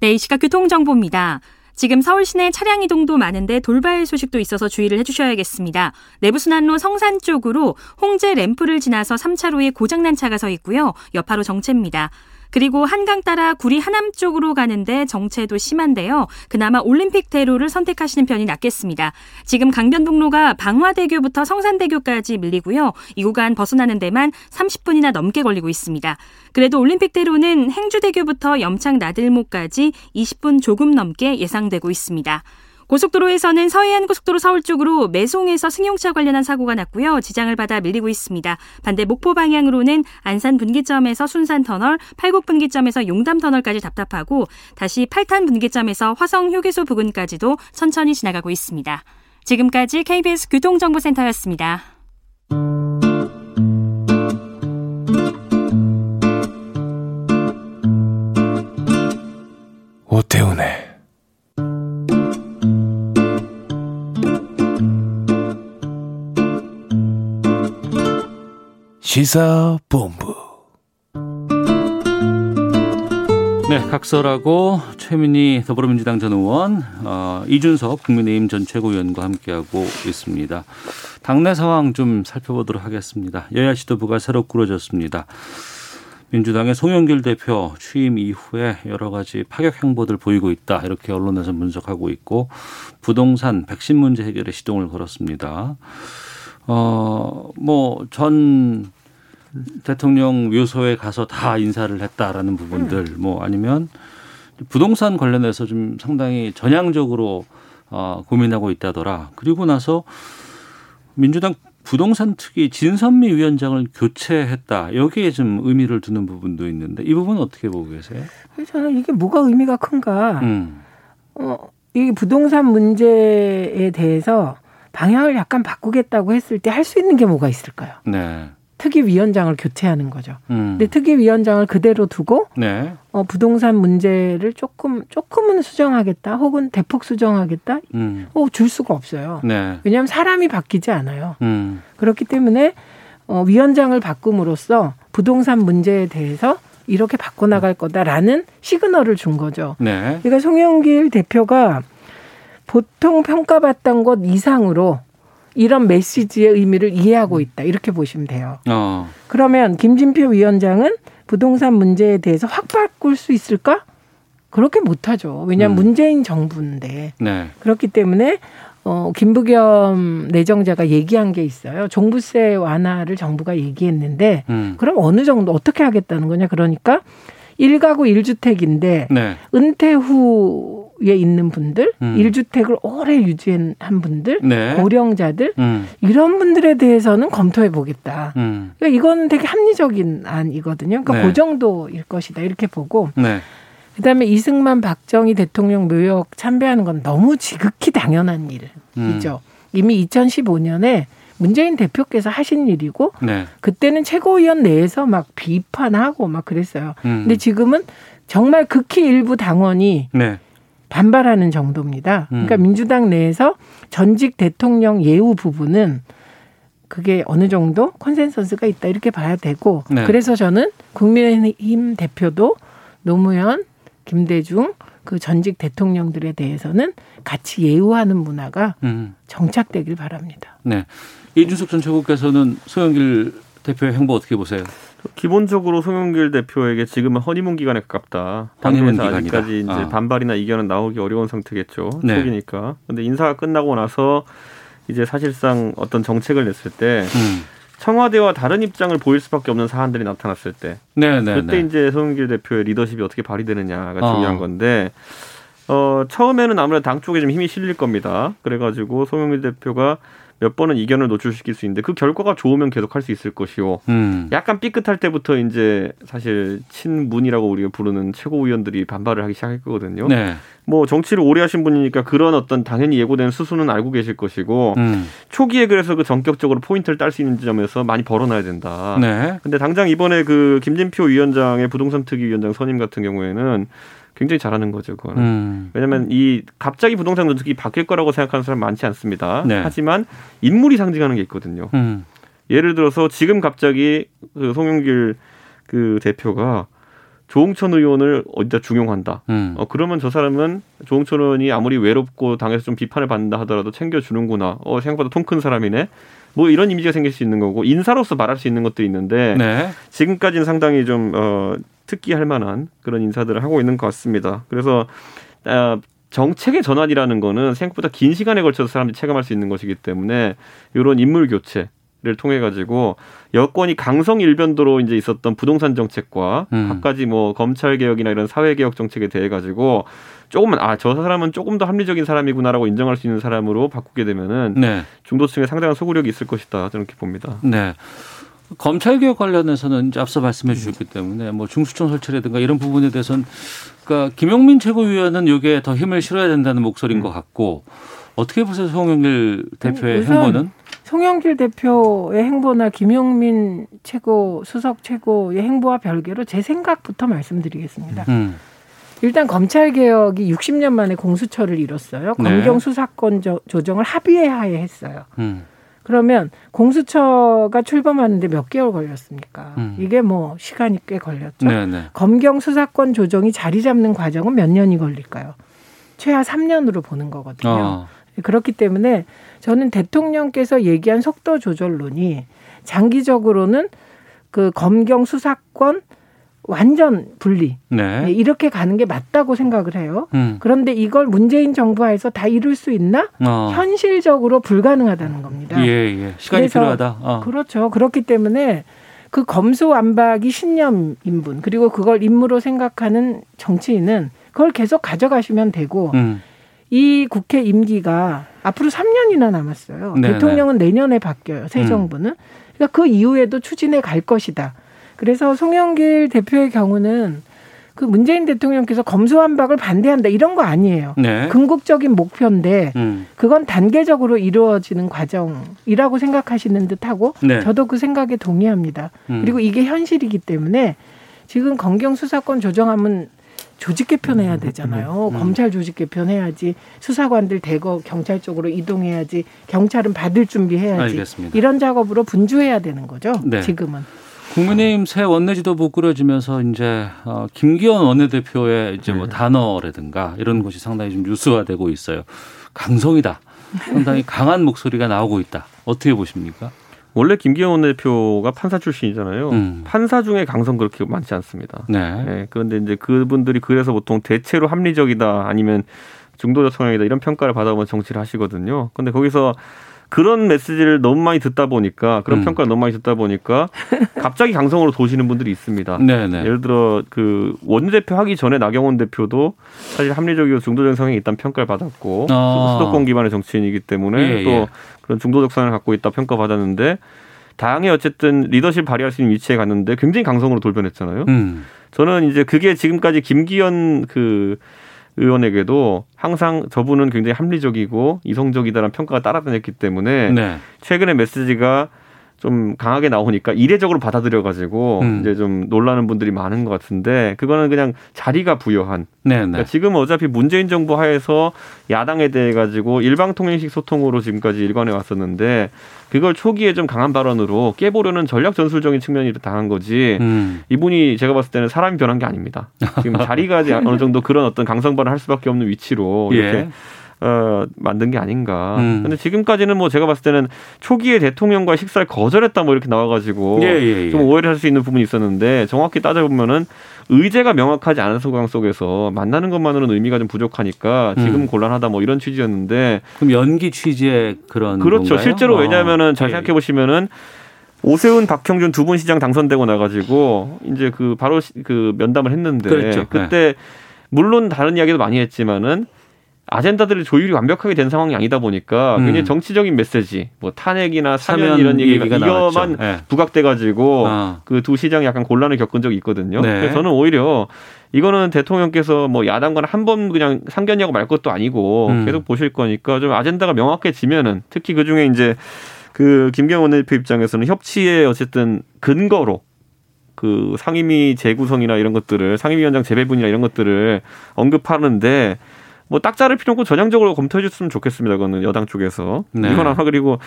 Speaker 16: 네, 이 시각 교통정보입니다. 지금 서울 시내 차량 이동도 많은데 돌발 소식도 있어서 주의를 해주셔야겠습니다. 내부순환로 성산 쪽으로 홍제 램프를 지나서 3차로에 고장난 차가 서 있고요. 여파로 정체입니다. 그리고 한강 따라 구리 하남 쪽으로 가는데 정체도 심한데요. 그나마 올림픽 대로를 선택하시는 편이 낫겠습니다. 지금 강변북로가 방화대교부터 성산대교까지 밀리고요. 이 구간 벗어나는 데만 30분이나 넘게 걸리고 있습니다. 그래도 올림픽 대로는 행주대교부터 염창 나들목까지 20분 조금 넘게 예상되고 있습니다. 고속도로에서는 서해안 고속도로 서울 쪽으로 매송에서 승용차 관련한 사고가 났고요. 지장을 받아 밀리고 있습니다. 반대 목포 방향으로는 안산 분기점에서 순산 터널, 팔곡 분기점에서 용담 터널까지 답답하고 다시 팔탄 분기점에서 화성 휴게소 부근까지도 천천히 지나가고 있습니다. 지금까지 KBS 교통정보센터였습니다.
Speaker 2: 오태훈의 시사본부
Speaker 3: 네, 각설하고 최민희 더불어민주당 전 의원, 어, 이준석 국민의힘 전 최고위원과 함께하고 있습니다. 당내 상황 좀 살펴보도록 하겠습니다. 여야 지도부가 새로 꾸려졌습니다. 민주당의 송영길 대표 취임 이후에 여러 가지 파격 행보들 보이고 있다. 이렇게 언론에서 분석하고 있고 부동산 백신 문제 해결에 시동을 걸었습니다. 어, 뭐 전 대통령 묘소에 가서 다 인사를 했다라는 부분들 뭐 아니면 부동산 관련해서 좀 상당히 전향적으로 어, 고민하고 있다더라. 그리고 나서 민주당 부동산 특위 진선미 위원장을 교체했다. 여기에 좀 의미를 두는 부분도 있는데 이 부분은 어떻게 보고 계세요?
Speaker 4: 저는 이게 뭐가 의미가 큰가.
Speaker 3: 음.
Speaker 4: 어, 이 부동산 문제에 대해서 방향을 약간 바꾸겠다고 했을 때 할 수 있는 게 뭐가 있을까요?
Speaker 3: 네.
Speaker 4: 특위위원장을 교체하는 거죠.
Speaker 3: 음.
Speaker 4: 근데 특위위원장을 그대로 두고
Speaker 3: 네.
Speaker 4: 어, 부동산 문제를 조금 조금은 수정하겠다, 혹은 대폭 수정하겠다,
Speaker 3: 음.
Speaker 4: 어, 줄 수가 없어요.
Speaker 3: 네.
Speaker 4: 왜냐하면 사람이 바뀌지 않아요.
Speaker 3: 음.
Speaker 4: 그렇기 때문에 어, 위원장을 바꿈으로써 부동산 문제에 대해서 이렇게 바꿔나갈 거다라는 시그널을 준 거죠.
Speaker 3: 네.
Speaker 4: 그러니까 송영길 대표가 보통 평가받던 것 이상으로 이런 메시지의 의미를 이해하고 있다. 이렇게 보시면 돼요.
Speaker 3: 어.
Speaker 4: 그러면 김진표 위원장은 부동산 문제에 대해서 확 바꿀 수 있을까? 그렇게 못하죠. 왜냐하면
Speaker 3: 음.
Speaker 4: 문재인 정부인데.
Speaker 3: 네.
Speaker 4: 그렇기 때문에 어, 김부겸 내정자가 얘기한 게 있어요. 종부세 완화를 정부가 얘기했는데
Speaker 3: 음.
Speaker 4: 그럼 어느 정도 어떻게 하겠다는 거냐? 그러니까 일가구 일주택인데
Speaker 3: 네.
Speaker 4: 은퇴 후 에 있는 분들,
Speaker 3: 음.
Speaker 4: 일 1주택을 오래 유지한 분들,
Speaker 3: 네.
Speaker 4: 고령자들
Speaker 3: 음.
Speaker 4: 이런 분들에 대해서는 검토해 보겠다.
Speaker 3: 음.
Speaker 4: 그러니까 이거는 되게 합리적인 안이거든요. 그러니까
Speaker 3: 네.
Speaker 4: 그 정도일 것이다 이렇게 보고
Speaker 3: 네.
Speaker 4: 그다음에 이승만 박정희 대통령 묘역 참배하는 건 너무 지극히 당연한 일이죠.
Speaker 3: 음.
Speaker 4: 이미 2015년에 문재인 대표께서 하신 일이고
Speaker 3: 네.
Speaker 4: 그때는 최고위원 내에서 막 비판하고 막 그랬어요.
Speaker 3: 음.
Speaker 4: 근데 지금은 정말 극히 일부 당원이
Speaker 3: 네.
Speaker 4: 반발하는 정도입니다. 그러니까
Speaker 3: 음.
Speaker 4: 민주당 내에서 전직 대통령 예우 부분은 그게 어느 정도 consensus가 있다 이렇게 봐야 되고
Speaker 3: 네.
Speaker 4: 그래서 저는 국민의힘 대표도 노무현, 김대중 그 전직 대통령들에 대해서는 같이 예우하는 문화가
Speaker 3: 음.
Speaker 4: 정착되길 바랍니다.
Speaker 3: 네. 이준석 전 최고께서는 소영길 대표의 행보 어떻게 보세요?
Speaker 14: 기본적으로 송영길 대표에게 지금은 허니문 기간에 가깝다. 당내에서. 아직까지 이제
Speaker 3: 아.
Speaker 14: 반발이나 이견은 나오기 어려운 상태겠죠.
Speaker 3: 네.
Speaker 14: 초기니까. 근데 인사가 끝나고 나서 이제 사실상 어떤 정책을 냈을 때
Speaker 3: 음.
Speaker 14: 청와대와 다른 입장을 보일 수밖에 없는 사안들이 나타났을 때
Speaker 3: 네, 네,
Speaker 14: 그때
Speaker 3: 네.
Speaker 14: 이제 송영길 대표의 리더십이 어떻게 발휘되느냐가
Speaker 3: 어.
Speaker 14: 중요한 건데 어 처음에는 아무래도 당 쪽에 좀 힘이 실릴 겁니다. 그래가지고 송영길 대표가 몇 번은 이견을 노출시킬 수 있는데 그 결과가 좋으면 계속 할 수 있을 것이고
Speaker 3: 음.
Speaker 14: 약간 삐끗할 때부터 이제 사실 친문이라고 우리가 부르는 최고위원들이 반발을 하기 시작할 거거든요.
Speaker 3: 네.
Speaker 14: 뭐 정치를 오래 하신 분이니까 그런 어떤 당연히 예고된 수순은 알고 계실 것이고
Speaker 3: 음.
Speaker 14: 초기에 그래서 그 전격적으로 포인트를 딸 수 있는 점에서 많이 벌어놔야 된다.
Speaker 3: 네.
Speaker 14: 근데 당장 이번에 그 김진표 위원장의 부동산 특위 위원장 선임 같은 경우에는 굉장히 잘하는 거죠, 그거는.
Speaker 3: 음.
Speaker 14: 왜냐하면 이 갑자기 부동산 정책이 바뀔 거라고 생각하는 사람 많지 않습니다.
Speaker 3: 네.
Speaker 14: 하지만 인물이 상징하는 게 있거든요.
Speaker 3: 음.
Speaker 14: 예를 들어서 지금 갑자기 그 송영길 그 대표가 조홍천 의원을 어디다 중용한다.
Speaker 3: 음.
Speaker 14: 어 그러면 저 사람은 조홍천 의원이 아무리 외롭고 당에서 좀 비판을 받는다 하더라도 챙겨주는구나. 어 생각보다 통 큰 사람이네. 뭐 이런 이미지가 생길 수 있는 거고 인사로서 말할 수 있는 것도 있는데
Speaker 3: 네.
Speaker 14: 지금까지는 상당히 좀 어, 특기할 만한 그런 인사들을 하고 있는 것 같습니다. 그래서 어, 정책의 전환이라는 거는 생각보다 긴 시간에 걸쳐서 사람들이 체감할 수 있는 것이기 때문에 이런 인물 교체 를 통해 가지고 여권이 강성 일변도로 이제 있었던 부동산 정책과
Speaker 3: 음.
Speaker 14: 갖가지 뭐 검찰 개혁이나 이런 사회 개혁 정책에 대해 가지고 조금은 아 저 사람은 조금 더 합리적인 사람이구나라고 인정할 수 있는 사람으로 바꾸게 되면은
Speaker 3: 네.
Speaker 14: 중도층에 상당한 소구력이 있을 것이다 저는 이렇게 봅니다.
Speaker 3: 네. 검찰 개혁 관련해서는 이제 앞서 말씀해 주셨기 때문에 뭐 중수청 설치라든가 이런 부분에 대해서는 그러니까 김용민 최고위원은 이게 더 힘을 실어야 된다는 목소리인 것 같고 어떻게 보세요, 송영길 대표의 행보는?
Speaker 4: 송영길 대표의 행보나 김용민 최고 수석 최고의 행보와 별개로 제 생각부터 말씀드리겠습니다.
Speaker 3: 음.
Speaker 4: 일단 검찰 개혁이 60년 만에 공수처를 이뤘어요.
Speaker 3: 네.
Speaker 4: 검경 수사권 조- 조정을 합의에 하에 했어요.
Speaker 3: 음.
Speaker 4: 그러면 공수처가 출범하는데 몇 개월 걸렸습니까?
Speaker 3: 음.
Speaker 4: 이게 뭐 시간이 꽤 걸렸죠.
Speaker 3: 네, 네.
Speaker 4: 검경 수사권 조정이 자리 잡는 과정은 몇 년이 걸릴까요? 최하 3년으로 보는 거거든요.
Speaker 3: 어.
Speaker 4: 그렇기 때문에 저는 대통령께서 얘기한 속도 조절론이 장기적으로는 그 검경 수사권 완전 분리
Speaker 3: 네.
Speaker 4: 네, 이렇게 가는 게 맞다고 생각을 해요.
Speaker 3: 음.
Speaker 4: 그런데 이걸 문재인 정부 하에서 다 이룰 수 있나?
Speaker 3: 어.
Speaker 4: 현실적으로 불가능하다는 겁니다.
Speaker 3: 예, 예. 시간이 필요하다. 어.
Speaker 4: 그렇죠. 그렇기 때문에 그 검수완박이 신념 인분 그리고 그걸 임무로 생각하는 정치인은 그걸 계속 가져가시면 되고
Speaker 3: 음.
Speaker 4: 이 국회 임기가 앞으로 3년이나 남았어요.
Speaker 3: 네네.
Speaker 4: 대통령은 내년에 바뀌어요. 새
Speaker 3: 음.
Speaker 4: 정부는. 그러니까 그 이후에도 추진해 갈 것이다. 그래서 송영길 대표의 경우는 그 문재인 대통령께서 검수완박을 반대한다 이런 거 아니에요.
Speaker 3: 네.
Speaker 4: 궁극적인 목표인데
Speaker 3: 음.
Speaker 4: 그건 단계적으로 이루어지는 과정이라고 생각하시는 듯하고
Speaker 3: 네.
Speaker 4: 저도 그 생각에 동의합니다.
Speaker 3: 음.
Speaker 4: 그리고 이게 현실이기 때문에 지금 검경 수사권 조정하면 조직 개편해야 되잖아요.
Speaker 3: 음.
Speaker 4: 검찰 조직 개편해야지 수사관들 대거 경찰 쪽으로 이동해야지 경찰은 받을 준비해야지
Speaker 3: 알겠습니다.
Speaker 4: 이런 작업으로 분주해야 되는 거죠.
Speaker 3: 네.
Speaker 4: 지금은.
Speaker 3: 국민의힘 새 원내지도부 꾸려지면서 이제 어, 김기현 원내대표의 이제
Speaker 14: 네.
Speaker 3: 뭐 단어라든가 이런 것이 상당히 좀 뉴스화되고 있어요. 강성이다. 상당히 강한 목소리가 나오고 있다. 어떻게 보십니까?
Speaker 14: 원래 김기현 원내대표가 판사 출신이잖아요.
Speaker 3: 음.
Speaker 14: 판사 중에 강성 그렇게 많지 않습니다.
Speaker 3: 네.
Speaker 14: 예, 그런데 이제 그분들이 그래서 보통 대체로 합리적이다 아니면 중도적 성향이다 이런 평가를 받아보면 정치를 하시거든요. 근데 거기서 그런 메시지를 너무 많이 듣다 보니까 그런
Speaker 3: 음.
Speaker 14: 평가를 너무 많이 듣다 보니까 갑자기 강성으로 도시는 분들이 있습니다.
Speaker 3: 네네.
Speaker 14: 예를 들어 그 원내대표 하기 전에 나경원 대표도 사실 합리적이고 중도적 성향이 있다는 평가를 받았고
Speaker 3: 아.
Speaker 14: 수도권 기반의 정치인이기 때문에
Speaker 3: 예,
Speaker 14: 또
Speaker 3: 예.
Speaker 14: 그런 중도적 성향을 갖고 있다 평가받았는데 당의 어쨌든 리더십 발휘할 수 있는 위치에 갔는데 굉장히 강성으로 돌변했잖아요.
Speaker 3: 음.
Speaker 14: 저는 이제 그게 지금까지 김기현 그 의원에게도 항상 저분은 굉장히 합리적이고 이성적이다라는 평가가 따라다녔기 때문에
Speaker 3: 네.
Speaker 14: 최근에 메시지가 좀 강하게 나오니까 이례적으로 받아들여 가지고
Speaker 3: 음.
Speaker 14: 이제 좀 놀라는 분들이 많은 것 같은데 그거는 그냥 자리가 부여한
Speaker 3: 네, 네.
Speaker 14: 그러니까 지금 어차피 문재인 정부 하에서 야당에 대해 가지고 일방 통행식 소통으로 지금까지 일관해 왔었는데 그걸 초기에 좀 강한 발언으로 깨보려는 전략 전술적인 측면이 당한 거지
Speaker 3: 음.
Speaker 14: 이분이 제가 봤을 때는 사람이 변한 게 아닙니다. 지금 자리가 어느 정도 그런 어떤 강성 발언을 할 수밖에 없는 위치로 이렇게
Speaker 3: 예.
Speaker 14: 어, 만든 게 아닌가.
Speaker 3: 음.
Speaker 14: 근데 지금까지는 뭐 제가 봤을 때는 초기에 대통령과 식사를 거절했다 뭐 이렇게 나와가지고
Speaker 3: 예, 예, 예.
Speaker 14: 좀 오해를 할 수 있는 부분이 있었는데 정확히 따져보면은 의제가 명확하지 않은 상황 속에서 만나는 것만으로는 의미가 좀 부족하니까 지금
Speaker 3: 음.
Speaker 14: 곤란하다 뭐 이런 취지였는데
Speaker 3: 그럼 연기 취지의 그런
Speaker 14: 그렇죠.
Speaker 3: 건가요?
Speaker 14: 실제로
Speaker 3: 어.
Speaker 14: 왜냐하면은 잘
Speaker 3: 예.
Speaker 14: 생각해 보시면은 오세훈, 박형준 두 분 시장 당선되고 나가지고 이제 그 바로 시- 그 면담을 했는데
Speaker 3: 그랬죠. 네.
Speaker 14: 그때 물론 다른 이야기도 많이 했지만은 아젠다들이 조율이 완벽하게 된 상황이 아니다 보니까
Speaker 3: 음.
Speaker 14: 굉장히 정치적인 메시지, 뭐 탄핵이나 사면,
Speaker 3: 사면
Speaker 14: 이런 얘기가,
Speaker 3: 얘기가
Speaker 14: 이거만
Speaker 3: 나왔죠. 예.
Speaker 14: 부각돼가지고
Speaker 3: 아.
Speaker 14: 그두 시장이 약간 곤란을 겪은 적이 있거든요.
Speaker 3: 네.
Speaker 14: 그래서 저는 오히려 이거는 대통령께서 뭐 야당과는 한 번 그냥 상견례하고 말 것도 아니고
Speaker 3: 음.
Speaker 14: 계속 보실 거니까 좀 아젠다가 명확해지면은 특히 그 중에 이제 그 김경원 대표 입장에서는 협치의 어쨌든 근거로 그 상임위 재구성이나 이런 것들을 상임위원장 재배분이나 이런 것들을 언급하는데 뭐 딱 자를 필요 없고 전향적으로 검토해 줬으면 좋겠습니다. 그거는 여당 쪽에서
Speaker 3: 네.
Speaker 14: 이건 아마 그리고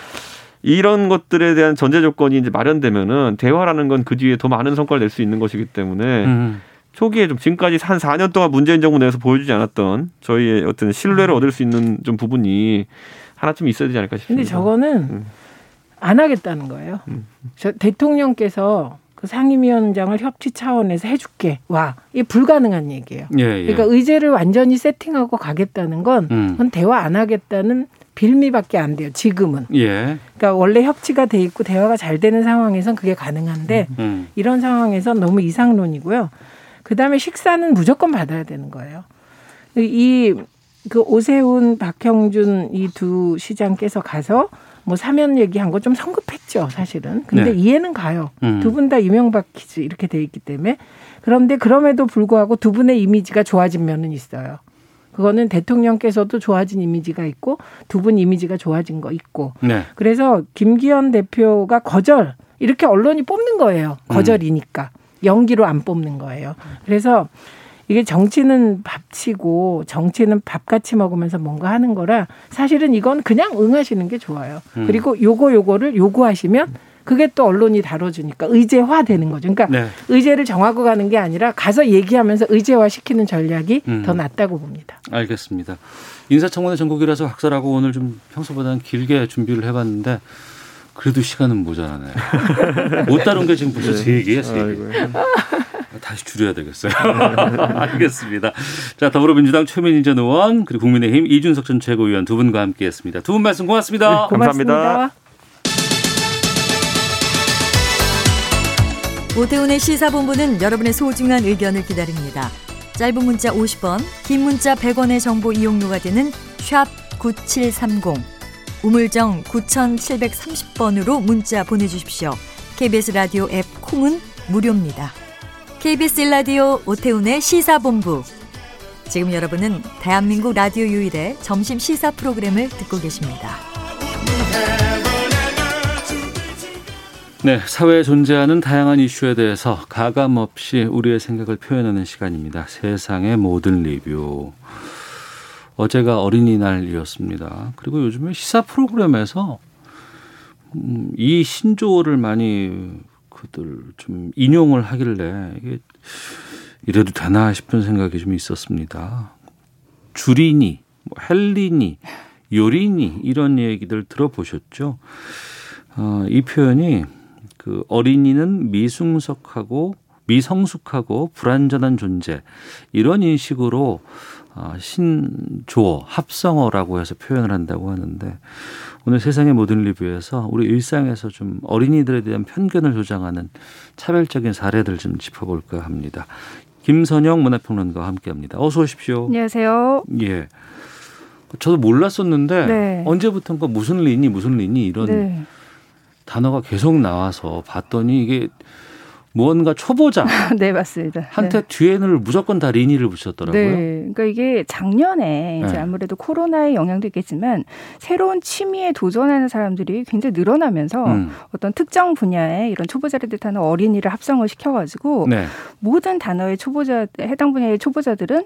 Speaker 14: 이런 것들에 대한 전제 조건이 이제 마련되면은 대화라는 건 그 뒤에 더 많은 성과를 낼 수 있는 것이기 때문에
Speaker 3: 음.
Speaker 14: 초기에 좀 지금까지 한 4년 동안 문재인 정부 내에서 보여주지 않았던 저희의 어떤 신뢰를 얻을 수 있는 좀 부분이 하나쯤 있어야 되지 않을까 싶습니다.
Speaker 4: 근데 저거는
Speaker 14: 음.
Speaker 4: 안 하겠다는 거예요. 저 대통령께서 그 상임위원장을 협치 차원에서 해줄게 와 이게 불가능한 얘기예요.
Speaker 3: 예, 예.
Speaker 4: 그러니까 의제를 완전히 세팅하고 가겠다는 건
Speaker 3: 음.
Speaker 4: 대화 안 하겠다는 빌미밖에 안 돼요. 지금은.
Speaker 3: 예.
Speaker 4: 그러니까 원래 협치가 돼 있고 대화가 잘 되는 상황에선 그게 가능한데
Speaker 3: 음.
Speaker 4: 이런 상황에서 너무 이상론이고요. 그 다음에 식사는 무조건 받아야 되는 거예요. 이 그 오세훈, 박형준 이 두 시장께서 가서 뭐 사면 얘기한 거 좀 성급했죠, 사실은. 근데
Speaker 3: 네.
Speaker 4: 이해는 가요.
Speaker 3: 음.
Speaker 4: 두분 다 이명박 퀴즈 이렇게 돼 있기 때문에. 그런데 그럼에도 불구하고 두 분의 이미지가 좋아진 면은 있어요. 그거는 대통령께서도 좋아진 이미지가 있고 두 분 이미지가 좋아진 거 있고.
Speaker 3: 네.
Speaker 4: 그래서 김기현 대표가 거절 이렇게 언론이 뽑는 거예요. 거절이니까 연기로 안 뽑는 거예요. 그래서 이게 정치는 밥치고 정치는 밥같이 먹으면서 뭔가 하는 거라 사실은 이건 그냥 응하시는 게 좋아요.
Speaker 3: 음.
Speaker 4: 그리고 요거 요거를 요구하시면 그게 또 언론이 다뤄주니까 의제화 되는 거죠. 그러니까
Speaker 3: 네.
Speaker 4: 의제를 정하고 가는 게 아니라 가서 얘기하면서 의제화 시키는 전략이
Speaker 3: 음.
Speaker 4: 더 낫다고 봅니다.
Speaker 3: 알겠습니다. 인사청문회 전국이라서 학설하고 오늘 좀 평소보다는 길게 준비를 해봤는데 그래도 시간은 모자라네요. 못 다룬 게 지금 벌써
Speaker 14: 네.
Speaker 3: 세 개야, 세 개. 다시 줄여야 되겠어요. 알겠습니다. 자, 더불어민주당 최민희 전 의원 그리고 국민의힘 이준석 전 최고위원 두 분과 함께했습니다. 두 분 말씀 고맙습니다.
Speaker 14: 감사합니다.
Speaker 17: 오태훈의 시사본부는 여러분의 소중한 의견을 기다립니다. 짧은 문자 50원, 긴 문자 100원의 정보 이용료가 되는 샵 9730, 우물정 9730번으로 문자 보내주십시오. KBS 라디오 앱 콩은 무료입니다. KBS 라디오 오태훈의 시사본부. 지금 여러분은 대한민국 라디오 유일의 점심 시사 프로그램을 듣고 계십니다.
Speaker 3: 네, 사회에 존재하는 다양한 이슈에 대해서 가감 없이 우리의 생각을 표현하는 시간입니다. 세상의 모든 리뷰. 어제가 어린이날이었습니다. 그리고 요즘에 시사 프로그램에서 음, 이 신조어를 많이 그들 좀 인용을 하길래 이게 이래도 되나 싶은 생각이 좀 있었습니다. 주리니, 뭐 헬리니, 요리니 이런 얘기들 들어보셨죠? 어, 이 표현이 그 어린이는 미숭석하고 미성숙하고 불완전한 존재 이런 인식으로 어, 신조어, 합성어라고 해서 표현을 한다고 하는데 오늘 세상의 모든 리뷰에서 우리 일상에서 좀 어린이들에 대한 편견을 조장하는 차별적인 사례들 좀 짚어볼까 합니다. 김선영 문화평론가와 함께합니다. 어서 오십시오.
Speaker 18: 안녕하세요.
Speaker 3: 예. 저도 몰랐었는데
Speaker 18: 네.
Speaker 3: 언제부턴가 무슨 리니 무슨 리니 이런
Speaker 18: 네.
Speaker 3: 단어가 계속 나와서 봤더니 이게 무언가 초보자
Speaker 18: 네 맞습니다.
Speaker 3: 한테
Speaker 18: 네.
Speaker 3: 뒤에는 무조건 다 리니를 붙였더라고요.
Speaker 18: 네, 그러니까 이게 작년에 이제
Speaker 3: 네.
Speaker 18: 아무래도 코로나의 영향도 있겠지만 새로운 취미에 도전하는 사람들이 굉장히 늘어나면서
Speaker 3: 음.
Speaker 18: 어떤 특정 분야에 이런 초보자를 뜻하는 어린이를 합성을 시켜가지고
Speaker 3: 네.
Speaker 18: 모든 단어의 초보자 해당 분야의 초보자들은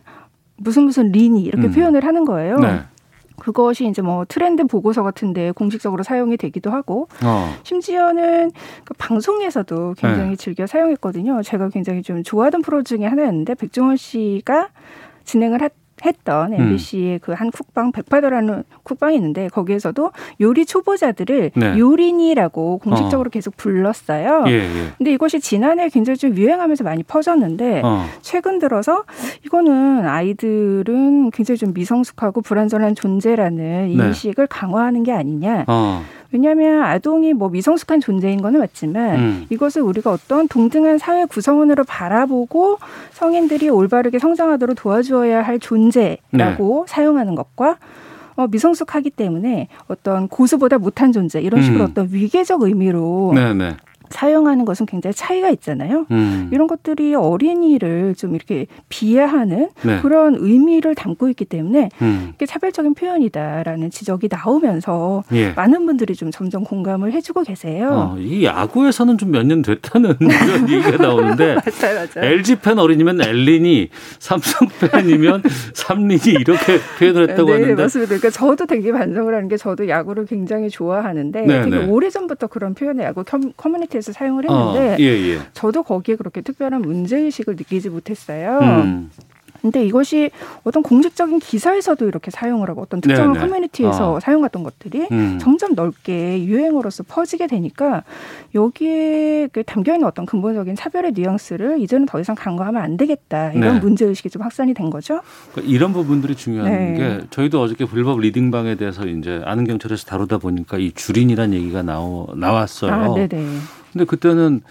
Speaker 18: 무슨 무슨 리니 이렇게
Speaker 3: 음.
Speaker 18: 표현을 하는 거예요.
Speaker 3: 네.
Speaker 18: 그것이 이제 뭐 트렌드 보고서 같은데 공식적으로 사용이 되기도 하고
Speaker 3: 어.
Speaker 18: 심지어는 그 방송에서도 굉장히
Speaker 3: 네.
Speaker 18: 즐겨 사용했거든요. 제가 굉장히 좀 좋아하던 프로 중에 하나였는데 백종원 씨가 진행을 했, 했던
Speaker 3: 음.
Speaker 18: MBC의 그한 쿡방 백파더라는 쿡방이 있는데 거기에서도 요리 초보자들을
Speaker 3: 네.
Speaker 18: 요린이라고 공식적으로 계속 불렀어요.
Speaker 3: 예, 예.
Speaker 18: 근데 이것이 지난해 굉장히 좀 유행하면서 많이 퍼졌는데
Speaker 3: 어.
Speaker 18: 최근 들어서 이거는 아이들은 굉장히 좀 미성숙하고 불완전한 존재라는
Speaker 3: 네.
Speaker 18: 인식을 강화하는 게 아니냐.
Speaker 3: 어.
Speaker 18: 왜냐하면 아동이 뭐 미성숙한 존재인 거는 맞지만
Speaker 3: 음.
Speaker 18: 이것을 우리가 어떤 동등한 사회 구성원으로 바라보고 성인들이 올바르게 성장하도록 도와주어야 할 존재라고
Speaker 3: 네.
Speaker 18: 사용하는 것과 어, 미성숙하기 때문에 어떤 고수보다 못한 존재 이런 식으로
Speaker 3: 음.
Speaker 18: 어떤 위계적 의미로
Speaker 3: 네, 네.
Speaker 18: 사용하는 것은 굉장히 차이가 있잖아요.
Speaker 3: 음.
Speaker 18: 이런 것들이 어린이를 좀 이렇게 비하하는
Speaker 3: 네.
Speaker 18: 그런 의미를 담고 있기 때문에
Speaker 3: 음.
Speaker 18: 이게 차별적인 표현이다라는 지적이 나오면서
Speaker 3: 예.
Speaker 18: 많은 분들이 좀 점점 공감을 해주고 계세요.
Speaker 3: 어, 이 야구에서는 좀 몇 년 됐다는 그런 얘기가 나오는데
Speaker 18: 맞아요, 맞아요.
Speaker 3: LG 팬 어린이면 엘린이, 삼성 팬이면 삼린이 이렇게 표현을 했다고
Speaker 18: 네,
Speaker 3: 하는데
Speaker 18: 맞습니다. 그러니까 저도 되게 반성을 하는 게 저도 야구를 굉장히 좋아하는데
Speaker 3: 네,
Speaker 18: 되게
Speaker 3: 네.
Speaker 18: 오래 전부터 그런 표현을 야구 커- 커뮤니티 에서 사용을
Speaker 3: 어,
Speaker 18: 했는데
Speaker 3: 예, 예.
Speaker 18: 저도 거기에 그렇게 특별한 문제 의식을 느끼지 못했어요.
Speaker 3: 음.
Speaker 18: 근데 이것이 어떤 공식적인 기사에서도 이렇게 사용을 하고 어떤 특정한
Speaker 3: 네네.
Speaker 18: 커뮤니티에서
Speaker 3: 어.
Speaker 18: 사용했던 것들이
Speaker 3: 음.
Speaker 18: 점점 넓게 유행어로서 퍼지게 되니까 여기에 그 담겨 있는 어떤 근본적인 차별의 뉘앙스를 이제는 더 이상 강조하면 안 되겠다 이런
Speaker 3: 네.
Speaker 18: 문제 의식이 좀 확산이 된 거죠.
Speaker 3: 그러니까 이런 부분들이 중요한
Speaker 18: 네.
Speaker 3: 게 저희도 어저께 불법 리딩방에 대해서 이제 아는 경찰에서 다루다 보니까 이 줄인이라는 얘기가 나오, 나왔어요.
Speaker 18: 아, 네네.
Speaker 3: 근데 그때는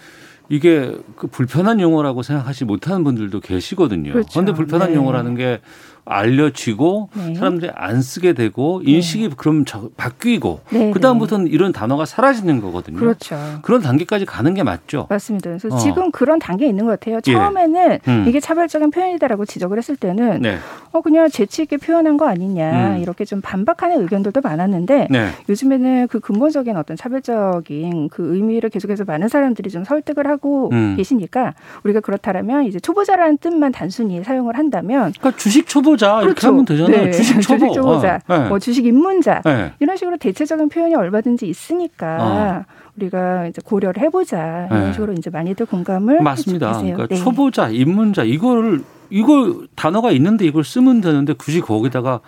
Speaker 3: 이게 그 불편한 용어라고 생각하지 못하는 분들도 계시거든요.
Speaker 18: 그렇죠.
Speaker 3: 그런데 불편한
Speaker 18: 네.
Speaker 3: 용어라는 게 알려지고
Speaker 18: 네.
Speaker 3: 사람들이 안 쓰게 되고 인식이 그럼 저, 바뀌고
Speaker 18: 네,
Speaker 3: 그다음부터는 이런 단어가 사라지는 거거든요.
Speaker 18: 그렇죠.
Speaker 3: 그런 단계까지 가는 게 맞죠.
Speaker 18: 맞습니다. 그래서
Speaker 3: 어.
Speaker 18: 지금 그런 단계에 있는 것 같아요.
Speaker 3: 예.
Speaker 18: 처음에는
Speaker 3: 음.
Speaker 18: 이게 차별적인 표현이다라고 지적을 했을 때는
Speaker 3: 네.
Speaker 18: 어 그냥 재치 있게 표현한 거 아니냐
Speaker 3: 음.
Speaker 18: 이렇게 좀 반박하는 의견들도 많았는데
Speaker 3: 네.
Speaker 18: 요즘에는 그 근본적인 어떤 차별적인 그 의미를 계속해서 많은 사람들이 좀 설득을 하고
Speaker 3: 음.
Speaker 18: 계시니까 우리가 그렇다라면 이제 초보자라는 뜻만 단순히 사용을 한다면
Speaker 3: 그러니까 주식 초보 자 이렇게 하면 되잖아요.
Speaker 18: 네.
Speaker 3: 주식 초보.
Speaker 18: 초보자,
Speaker 3: 어, 네.
Speaker 18: 뭐 주식 입문자
Speaker 3: 네.
Speaker 18: 이런 식으로 대체적인 표현이 얼마든지 있으니까
Speaker 3: 어.
Speaker 18: 우리가 이제 고려를 해보자 이런
Speaker 3: 네.
Speaker 18: 식으로 이제 많이들 공감을
Speaker 3: 맞습니다. 그러니까
Speaker 18: 네.
Speaker 3: 초보자, 입문자 이거를 이거 단어가 있는데 이걸 쓰면 되는데 굳이 거기다가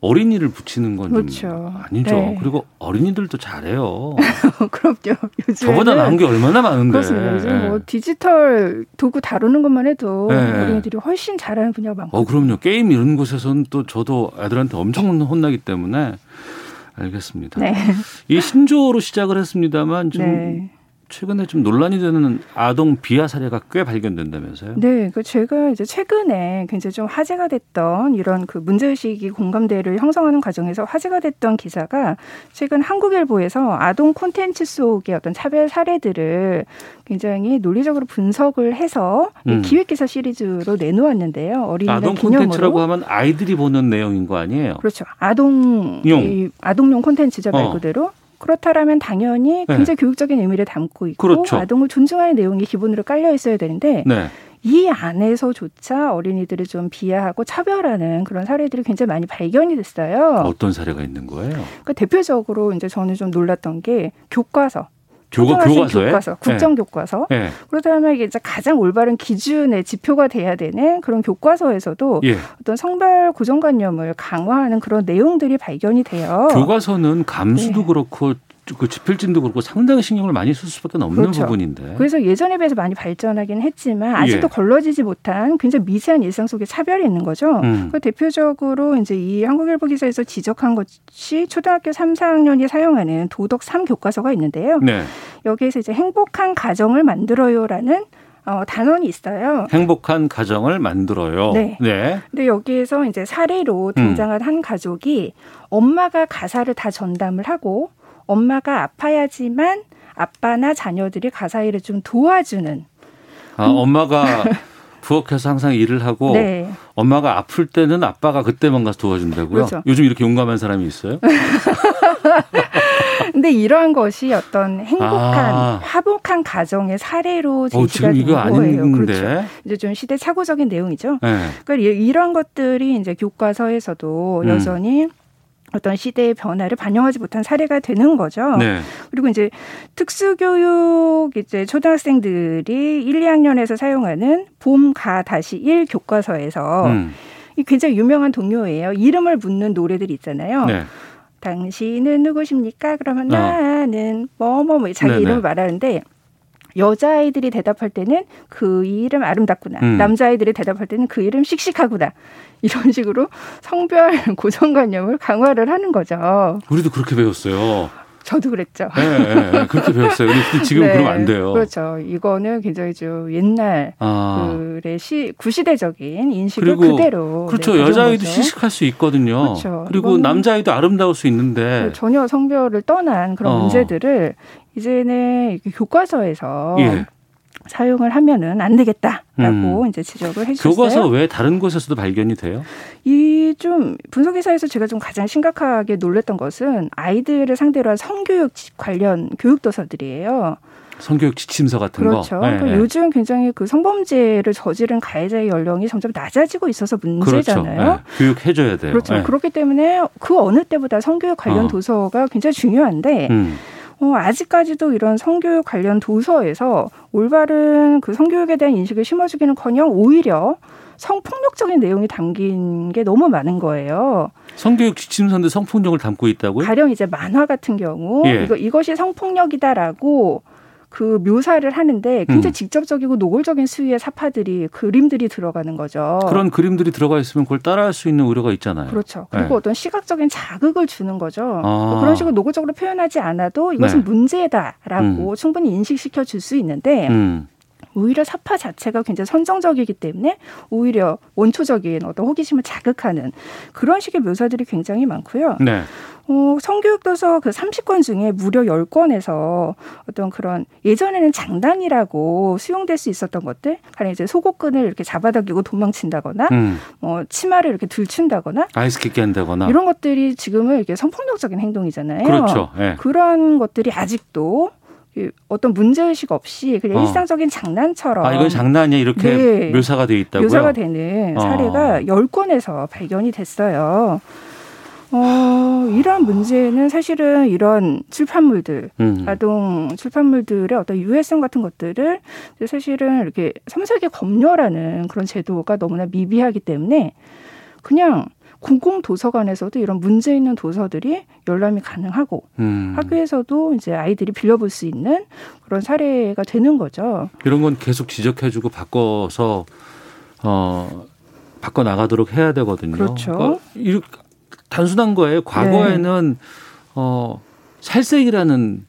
Speaker 3: 어린이를 붙이는 건좀
Speaker 18: 그렇죠.
Speaker 3: 아니죠.
Speaker 18: 네.
Speaker 3: 그리고 어린이들도 잘해요.
Speaker 18: 그럼요. 요즘에는
Speaker 3: 저보다 나은 게 얼마나 많은데.
Speaker 18: 그렇습니다. 요즘
Speaker 3: 예.
Speaker 18: 뭐 디지털 도구 다루는 것만 해도
Speaker 3: 네.
Speaker 18: 어린이들이 훨씬 잘하는 분야가 많고.
Speaker 3: 어, 그럼요. 게임 이런 곳에서는 또 저도 애들한테 엄청 혼나기 때문에 알겠습니다.
Speaker 18: 네.
Speaker 3: 이 신조어로 시작을 했습니다만 좀
Speaker 18: 네.
Speaker 3: 최근에 좀 논란이 되는 아동 비하 사례가 꽤 발견된다면서요?
Speaker 18: 네, 그 제가 이제 최근에 굉장히 좀 화제가 됐던 이런 그 문제의식이 공감대를 형성하는 과정에서 화제가 됐던 기사가 최근 한국일보에서 아동 콘텐츠 속의 어떤 차별 사례들을 굉장히 논리적으로 분석을 해서 이
Speaker 3: 음.
Speaker 18: 기획 기사 시리즈로 내놓았는데요. 어린이날
Speaker 3: 아동
Speaker 18: 기념으로.
Speaker 3: 콘텐츠라고 하면 아이들이 보는 내용인 거 아니에요?
Speaker 18: 그렇죠. 아동
Speaker 3: 용.
Speaker 18: 이 아동용 콘텐츠죠 말
Speaker 3: 어.
Speaker 18: 그대로. 그렇다라면 당연히
Speaker 3: 네.
Speaker 18: 굉장히 교육적인 의미를 담고 있고
Speaker 3: 그렇죠.
Speaker 18: 아동을 존중하는 내용이 기본으로 깔려 있어야 되는데
Speaker 3: 네.
Speaker 18: 이 안에서조차 어린이들을 좀 비하하고 차별하는 그런 사례들이 굉장히 많이 발견이 됐어요.
Speaker 3: 어떤 사례가 있는 거예요?
Speaker 18: 그러니까 대표적으로 이제 저는 좀 놀랐던 게 교과서.
Speaker 3: 교과 교과서에?
Speaker 18: 교과서, 국정 교과서.
Speaker 3: 네.
Speaker 18: 그렇다면 이게 이제 가장 올바른 기준의 지표가 돼야 되는 그런 교과서에서도
Speaker 3: 예.
Speaker 18: 어떤 성별 고정관념을 강화하는 그런 내용들이 발견이 돼요.
Speaker 3: 교과서는 감수도
Speaker 18: 네.
Speaker 3: 그렇고 그 지필진도 그렇고 상당히 신경을 많이 쓸 수밖에 없는
Speaker 18: 그렇죠.
Speaker 3: 부분인데.
Speaker 18: 그래서 예전에 비해서 많이 발전하긴 했지만 아직도
Speaker 3: 예.
Speaker 18: 걸러지지 못한 굉장히 미세한 일상 속에 차별이 있는 거죠.
Speaker 3: 음.
Speaker 18: 그 대표적으로 이제 이 한국일보 기사에서 지적한 것이 초등학교 3, 4학년이 사용하는 도덕 3 교과서가 있는데요.
Speaker 3: 네.
Speaker 18: 여기에서 이제 행복한 가정을 만들어요라는 어, 단원이 있어요.
Speaker 3: 행복한 가정을 만들어요.
Speaker 18: 네.
Speaker 3: 네.
Speaker 18: 근데 여기에서 이제 사례로 등장한 한 가족이 엄마가 가사를 다 전담을 하고 엄마가 아파야지만 아빠나 자녀들이 가사 일을 좀 도와주는
Speaker 3: 아, 엄마가 부엌에서 항상 일을 하고
Speaker 18: 네.
Speaker 3: 엄마가 아플 때는 아빠가 그때만 가서 도와준다고요?
Speaker 18: 그렇죠.
Speaker 3: 요즘 이렇게 용감한 사람이 있어요?
Speaker 18: 근데 이러한 것이 어떤 행복한
Speaker 3: 아.
Speaker 18: 화목한 가정의 사례로
Speaker 3: 어,
Speaker 18: 제시가
Speaker 3: 지금 이거
Speaker 18: 된 거예요.
Speaker 3: 아닌데.
Speaker 18: 그렇죠. 이제 좀 시대착오적인 내용이죠.
Speaker 3: 네.
Speaker 18: 그러니까 이- 이런 것들이 이제 교과서에서도
Speaker 3: 음.
Speaker 18: 여전히 어떤 시대의 변화를 반영하지 못한 사례가 되는 거죠.
Speaker 3: 네.
Speaker 18: 그리고 이제 특수교육 이제 초등학생들이 1, 2학년에서 사용하는 봄, 가, 다시 1 교과서에서
Speaker 3: 음.
Speaker 18: 이 굉장히 유명한 동요예요. 이름을 묻는 노래들 있잖아요.
Speaker 3: 네.
Speaker 18: 당신은 누구십니까? 그러면
Speaker 3: 어.
Speaker 18: 나는 뭐뭐 뭐 자기
Speaker 3: 네네.
Speaker 18: 이름을 말하는데 여자아이들이 대답할 때는 그 이름 아름답구나.
Speaker 3: 음.
Speaker 18: 남자아이들이 대답할 때는 그 이름 씩씩하구나. 이런 식으로 성별 고정관념을 강화를 하는 거죠.
Speaker 3: 우리도 그렇게 배웠어요.
Speaker 18: 저도 그랬죠.
Speaker 3: 네, 네, 네. 그렇게 배웠어요. 근데 지금
Speaker 18: 네,
Speaker 3: 그러면 안 돼요.
Speaker 18: 그렇죠. 이거는 굉장히 좀 옛날
Speaker 3: 아.
Speaker 18: 그의 시 구시대적인 인식을 그대로
Speaker 3: 그렇죠.
Speaker 18: 네, 가져온
Speaker 3: 여자아이도. 시식할 수 있거든요.
Speaker 18: 그렇죠.
Speaker 3: 그리고 남자아이도 아름다울 수 있는데
Speaker 18: 전혀 성별을 떠난 그런
Speaker 3: 어.
Speaker 18: 문제들을 이제는 교과서에서
Speaker 3: 예.
Speaker 18: 사용을 하면은 안 되겠다라고
Speaker 3: 음.
Speaker 18: 이제 지적을 해주셨어요.
Speaker 3: 교과서 외에 다른 곳에서도 발견이 돼요?
Speaker 18: 이 좀 분석 기사에서 제가 좀 가장 심각하게 놀랬던 것은 아이들을 상대로 한 성교육 관련 교육 도서들이에요.
Speaker 3: 성교육 지침서 같은
Speaker 18: 그렇죠.
Speaker 3: 거. 네,
Speaker 18: 그러니까
Speaker 3: 네.
Speaker 18: 요즘 굉장히 그 성범죄를 저지른 가해자의 연령이 점점 낮아지고 있어서 문제잖아요.
Speaker 3: 그렇죠. 네. 교육해줘야 돼요.
Speaker 18: 그렇죠.
Speaker 3: 네.
Speaker 18: 그렇기 때문에 그 어느 때보다 성교육 관련
Speaker 3: 어.
Speaker 18: 도서가 굉장히 중요한데
Speaker 3: 음.
Speaker 18: 어, 아직까지도 이런 성교육 관련 도서에서 올바른 그 성교육에 대한 인식을 심어주기는커녕 오히려 성폭력적인 내용이 담긴 게 너무 많은 거예요.
Speaker 3: 성교육 지침서인데 성폭력을 담고 있다고요?
Speaker 18: 가령 이제 만화 같은 경우
Speaker 3: 예.
Speaker 18: 이거 이것이 성폭력이다라고 그 묘사를 하는데 굉장히
Speaker 3: 음.
Speaker 18: 직접적이고 노골적인 수위의 사파들이 그림들이 들어가는 거죠.
Speaker 3: 그런 그림들이 들어가 있으면 그걸 따라할 수 있는 우려가 있잖아요.
Speaker 18: 그렇죠. 그리고
Speaker 3: 네.
Speaker 18: 어떤 시각적인 자극을 주는 거죠.
Speaker 3: 아.
Speaker 18: 그런 식으로 노골적으로 표현하지 않아도 이것은
Speaker 3: 네.
Speaker 18: 문제다라고
Speaker 3: 음.
Speaker 18: 충분히 인식시켜 줄 수 있는데
Speaker 3: 음.
Speaker 18: 오히려 사파 자체가 굉장히 선정적이기 때문에 오히려 원초적인 어떤 호기심을 자극하는 그런 식의 묘사들이 굉장히 많고요.
Speaker 3: 네.
Speaker 18: 어, 성교육 도서 그 30권 중에 무려 10권에서 어떤 그런 예전에는 장난이라고 수용될 수 있었던 것들, 가령 이제 속옷끈을 이렇게 잡아당기고 도망친다거나,
Speaker 3: 음.
Speaker 18: 뭐 치마를 이렇게 들춘다거나,
Speaker 3: 아이스 키게 한다거나.
Speaker 18: 이런 것들이 지금은 이렇게 성폭력적인 행동이잖아요.
Speaker 3: 그렇죠. 예.
Speaker 18: 그런 것들이 아직도 이 어떤 문제의식 없이 그냥
Speaker 3: 어.
Speaker 18: 일상적인 장난처럼
Speaker 3: 아, 이건 장난이야. 이렇게
Speaker 18: 네.
Speaker 3: 묘사가 돼 있다고요?
Speaker 18: 묘사가 되는
Speaker 3: 어.
Speaker 18: 사례가 열 10건에서 발견이 됐어요. 어, 이러한 문제는 사실은 이런 출판물들,
Speaker 3: 음.
Speaker 18: 아동 출판물들의 어떤 유해성 같은 것들을 사실은 이렇게 섬세하게 검열하는 그런 제도가 너무나 미비하기 때문에 그냥 공공 도서관에서도 이런 문제 있는 도서들이 열람이 가능하고
Speaker 3: 음.
Speaker 18: 학교에서도 이제 아이들이 빌려볼 수 있는 그런 사례가 되는 거죠.
Speaker 3: 이런 건 계속 지적해주고 바꿔서 어 바꿔 나가도록 해야 되거든요.
Speaker 18: 그렇죠.
Speaker 3: 그러니까 이- 단순한 거예요. 과거에는
Speaker 18: 네.
Speaker 3: 어 살색이라는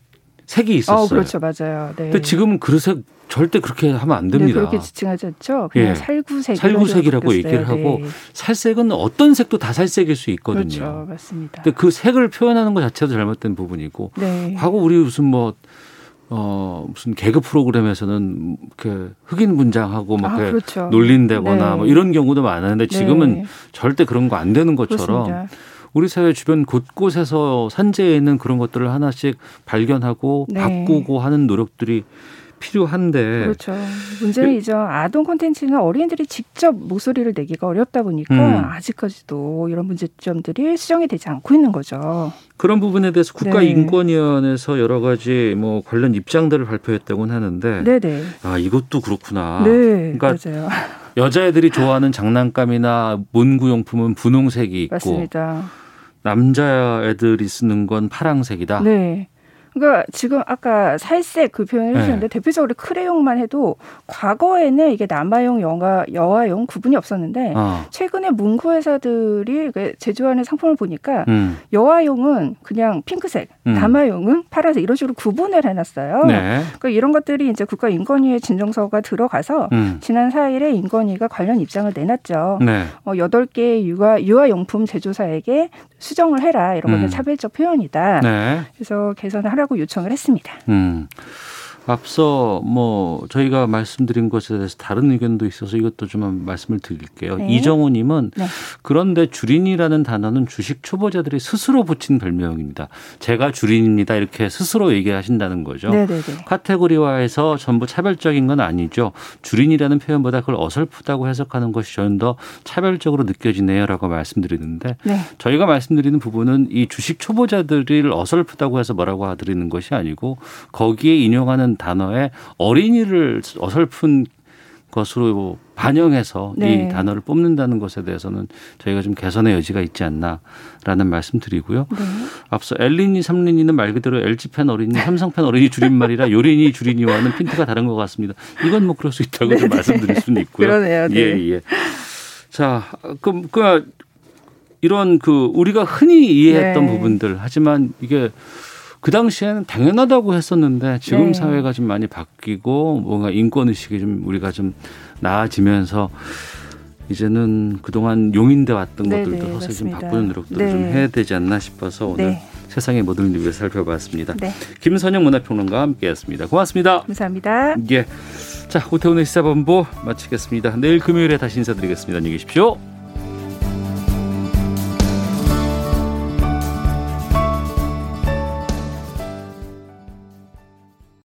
Speaker 3: 색이 있었어요.
Speaker 18: 어, 그렇죠, 맞아요. 네.
Speaker 3: 근데 지금은 그색 절대 그렇게 하면 안
Speaker 18: 네,
Speaker 3: 됩니다.
Speaker 18: 그렇게 지칭하지 않죠. 그냥
Speaker 3: 예.
Speaker 18: 살구색
Speaker 3: 살구색이라고 얘기를 하고
Speaker 18: 바뀌었어요. 네.
Speaker 3: 살색은 어떤 색도 다 살색일 수 있거든요.
Speaker 18: 그렇죠, 맞습니다.
Speaker 3: 근데 그 색을 표현하는 것 자체도 잘못된 부분이고
Speaker 18: 네.
Speaker 3: 과거 우리 무슨 뭐 어, 무슨 개그 프로그램에서는 그 흑인 분장하고 막
Speaker 18: 아, 그렇죠.
Speaker 3: 놀린다거나
Speaker 18: 네.
Speaker 3: 뭐 이런 경우도 많았는데 지금은
Speaker 18: 네.
Speaker 3: 절대 그런 거 안 되는 것처럼
Speaker 18: 그렇습니다.
Speaker 3: 우리 사회 주변 곳곳에서 산재해 있는 그런 것들을 하나씩 발견하고
Speaker 18: 네.
Speaker 3: 바꾸고 하는 노력들이 필요한데
Speaker 18: 그렇죠. 문제는 이제 아동 콘텐츠는 어린이들이 직접 목소리를 내기가 어렵다 보니까
Speaker 3: 음.
Speaker 18: 아직까지도 이런 문제점들이 수정이 되지 않고 있는 거죠.
Speaker 3: 그런 부분에 대해서
Speaker 18: 네.
Speaker 3: 국가인권위원회에서 여러 가지 뭐 관련 입장들을 발표했다고는 하는데
Speaker 18: 네네.
Speaker 3: 아 이것도 그렇구나.
Speaker 18: 네,
Speaker 3: 그러니까
Speaker 18: 맞아요.
Speaker 3: 여자애들이 좋아하는 장난감이나 문구용품은 분홍색이 있고
Speaker 18: 맞습니다.
Speaker 3: 남자 애들이 쓰는 건 파랑색이다.
Speaker 18: 네. 그러니까 지금 아까 살색 그 표현을
Speaker 3: 네.
Speaker 18: 해주셨는데 대표적으로 크레용만 해도 과거에는 이게 남아용, 영아, 여아용 구분이 없었는데
Speaker 3: 어.
Speaker 18: 최근에 문구 회사들이 그 제조하는 상품을 보니까
Speaker 3: 음.
Speaker 18: 여아용은 그냥 핑크색,
Speaker 3: 음.
Speaker 18: 남아용은 파란색 이런 식으로 구분을 해놨어요.
Speaker 3: 네.
Speaker 18: 그러니까 이런 것들이 이제 국가인권위의 진정서가 들어가서
Speaker 3: 음.
Speaker 18: 지난 4일에 인권위가 관련 입장을 내놨죠.
Speaker 3: 네.
Speaker 18: 어, 8개 유아, 유아용품 제조사에게 수정을 해라. 이런 것은
Speaker 3: 음.
Speaker 18: 차별적 표현이다.
Speaker 3: 네.
Speaker 18: 그래서 개선을 하라고 요청을 했습니다.
Speaker 3: 음. 앞서 뭐 저희가 말씀드린 것에 대해서 다른 의견도 있어서 이것도 좀 말씀을 드릴게요.
Speaker 18: 네.
Speaker 3: 이정우님은
Speaker 18: 네.
Speaker 3: 그런데 주린이라는 단어는 주식 초보자들이 스스로 붙인 별명입니다. 제가 주린입니다 이렇게 스스로 얘기하신다는 거죠.
Speaker 18: 네네네.
Speaker 3: 카테고리화해서 전부 차별적인 건 아니죠. 주린이라는 표현보다 그걸 어설프다고 해석하는 것이 저는 더 차별적으로 느껴지네요라고 말씀드리는데
Speaker 18: 네.
Speaker 3: 저희가 말씀드리는 부분은 이 주식 초보자들을 어설프다고 해서 뭐라고 드리는 것이 아니고 거기에 인용하는 단어에 어린이를 어설픈 것으로 반영해서
Speaker 18: 네.
Speaker 3: 이 단어를 뽑는다는 것에 대해서는 저희가 좀 개선의 여지가 있지 않나라는 말씀 드리고요.
Speaker 18: 네.
Speaker 3: 앞서 엘린이 삼린이는 말 그대로 LG팬 어린이, 삼성팬 어린이 줄임말이라 요린이 줄이니와는 핀트가 다른 것 같습니다. 이건 뭐 그럴 수 있다고 좀
Speaker 18: 네,
Speaker 3: 말씀드릴 수는 있고요.
Speaker 18: 그러네요. 네.
Speaker 3: 예, 예. 자, 그럼 그 이런 그 우리가 흔히 이해했던
Speaker 18: 네.
Speaker 3: 부분들 하지만 이게 그 당시에는 당연하다고 했었는데 지금
Speaker 18: 네.
Speaker 3: 사회가 좀 많이 바뀌고 뭔가 인권 의식이 좀 우리가 좀 나아지면서 이제는 그동안 용인돼 왔던
Speaker 18: 네,
Speaker 3: 것들도
Speaker 18: 네,
Speaker 3: 사실 좀. 바꾸는 노력들을
Speaker 18: 네.
Speaker 3: 좀 해야 되지 않나 싶어서 오늘
Speaker 18: 네.
Speaker 3: 세상의 모든 일을 살펴봤습니다.
Speaker 18: 네.
Speaker 3: 김선영 문화평론가와 함께했습니다. 고맙습니다.
Speaker 18: 감사합니다.
Speaker 3: 예. 자, 오태훈의 시사본부 마치겠습니다. 내일 금요일에 다시 인사드리겠습니다. 안녕히 계십시오.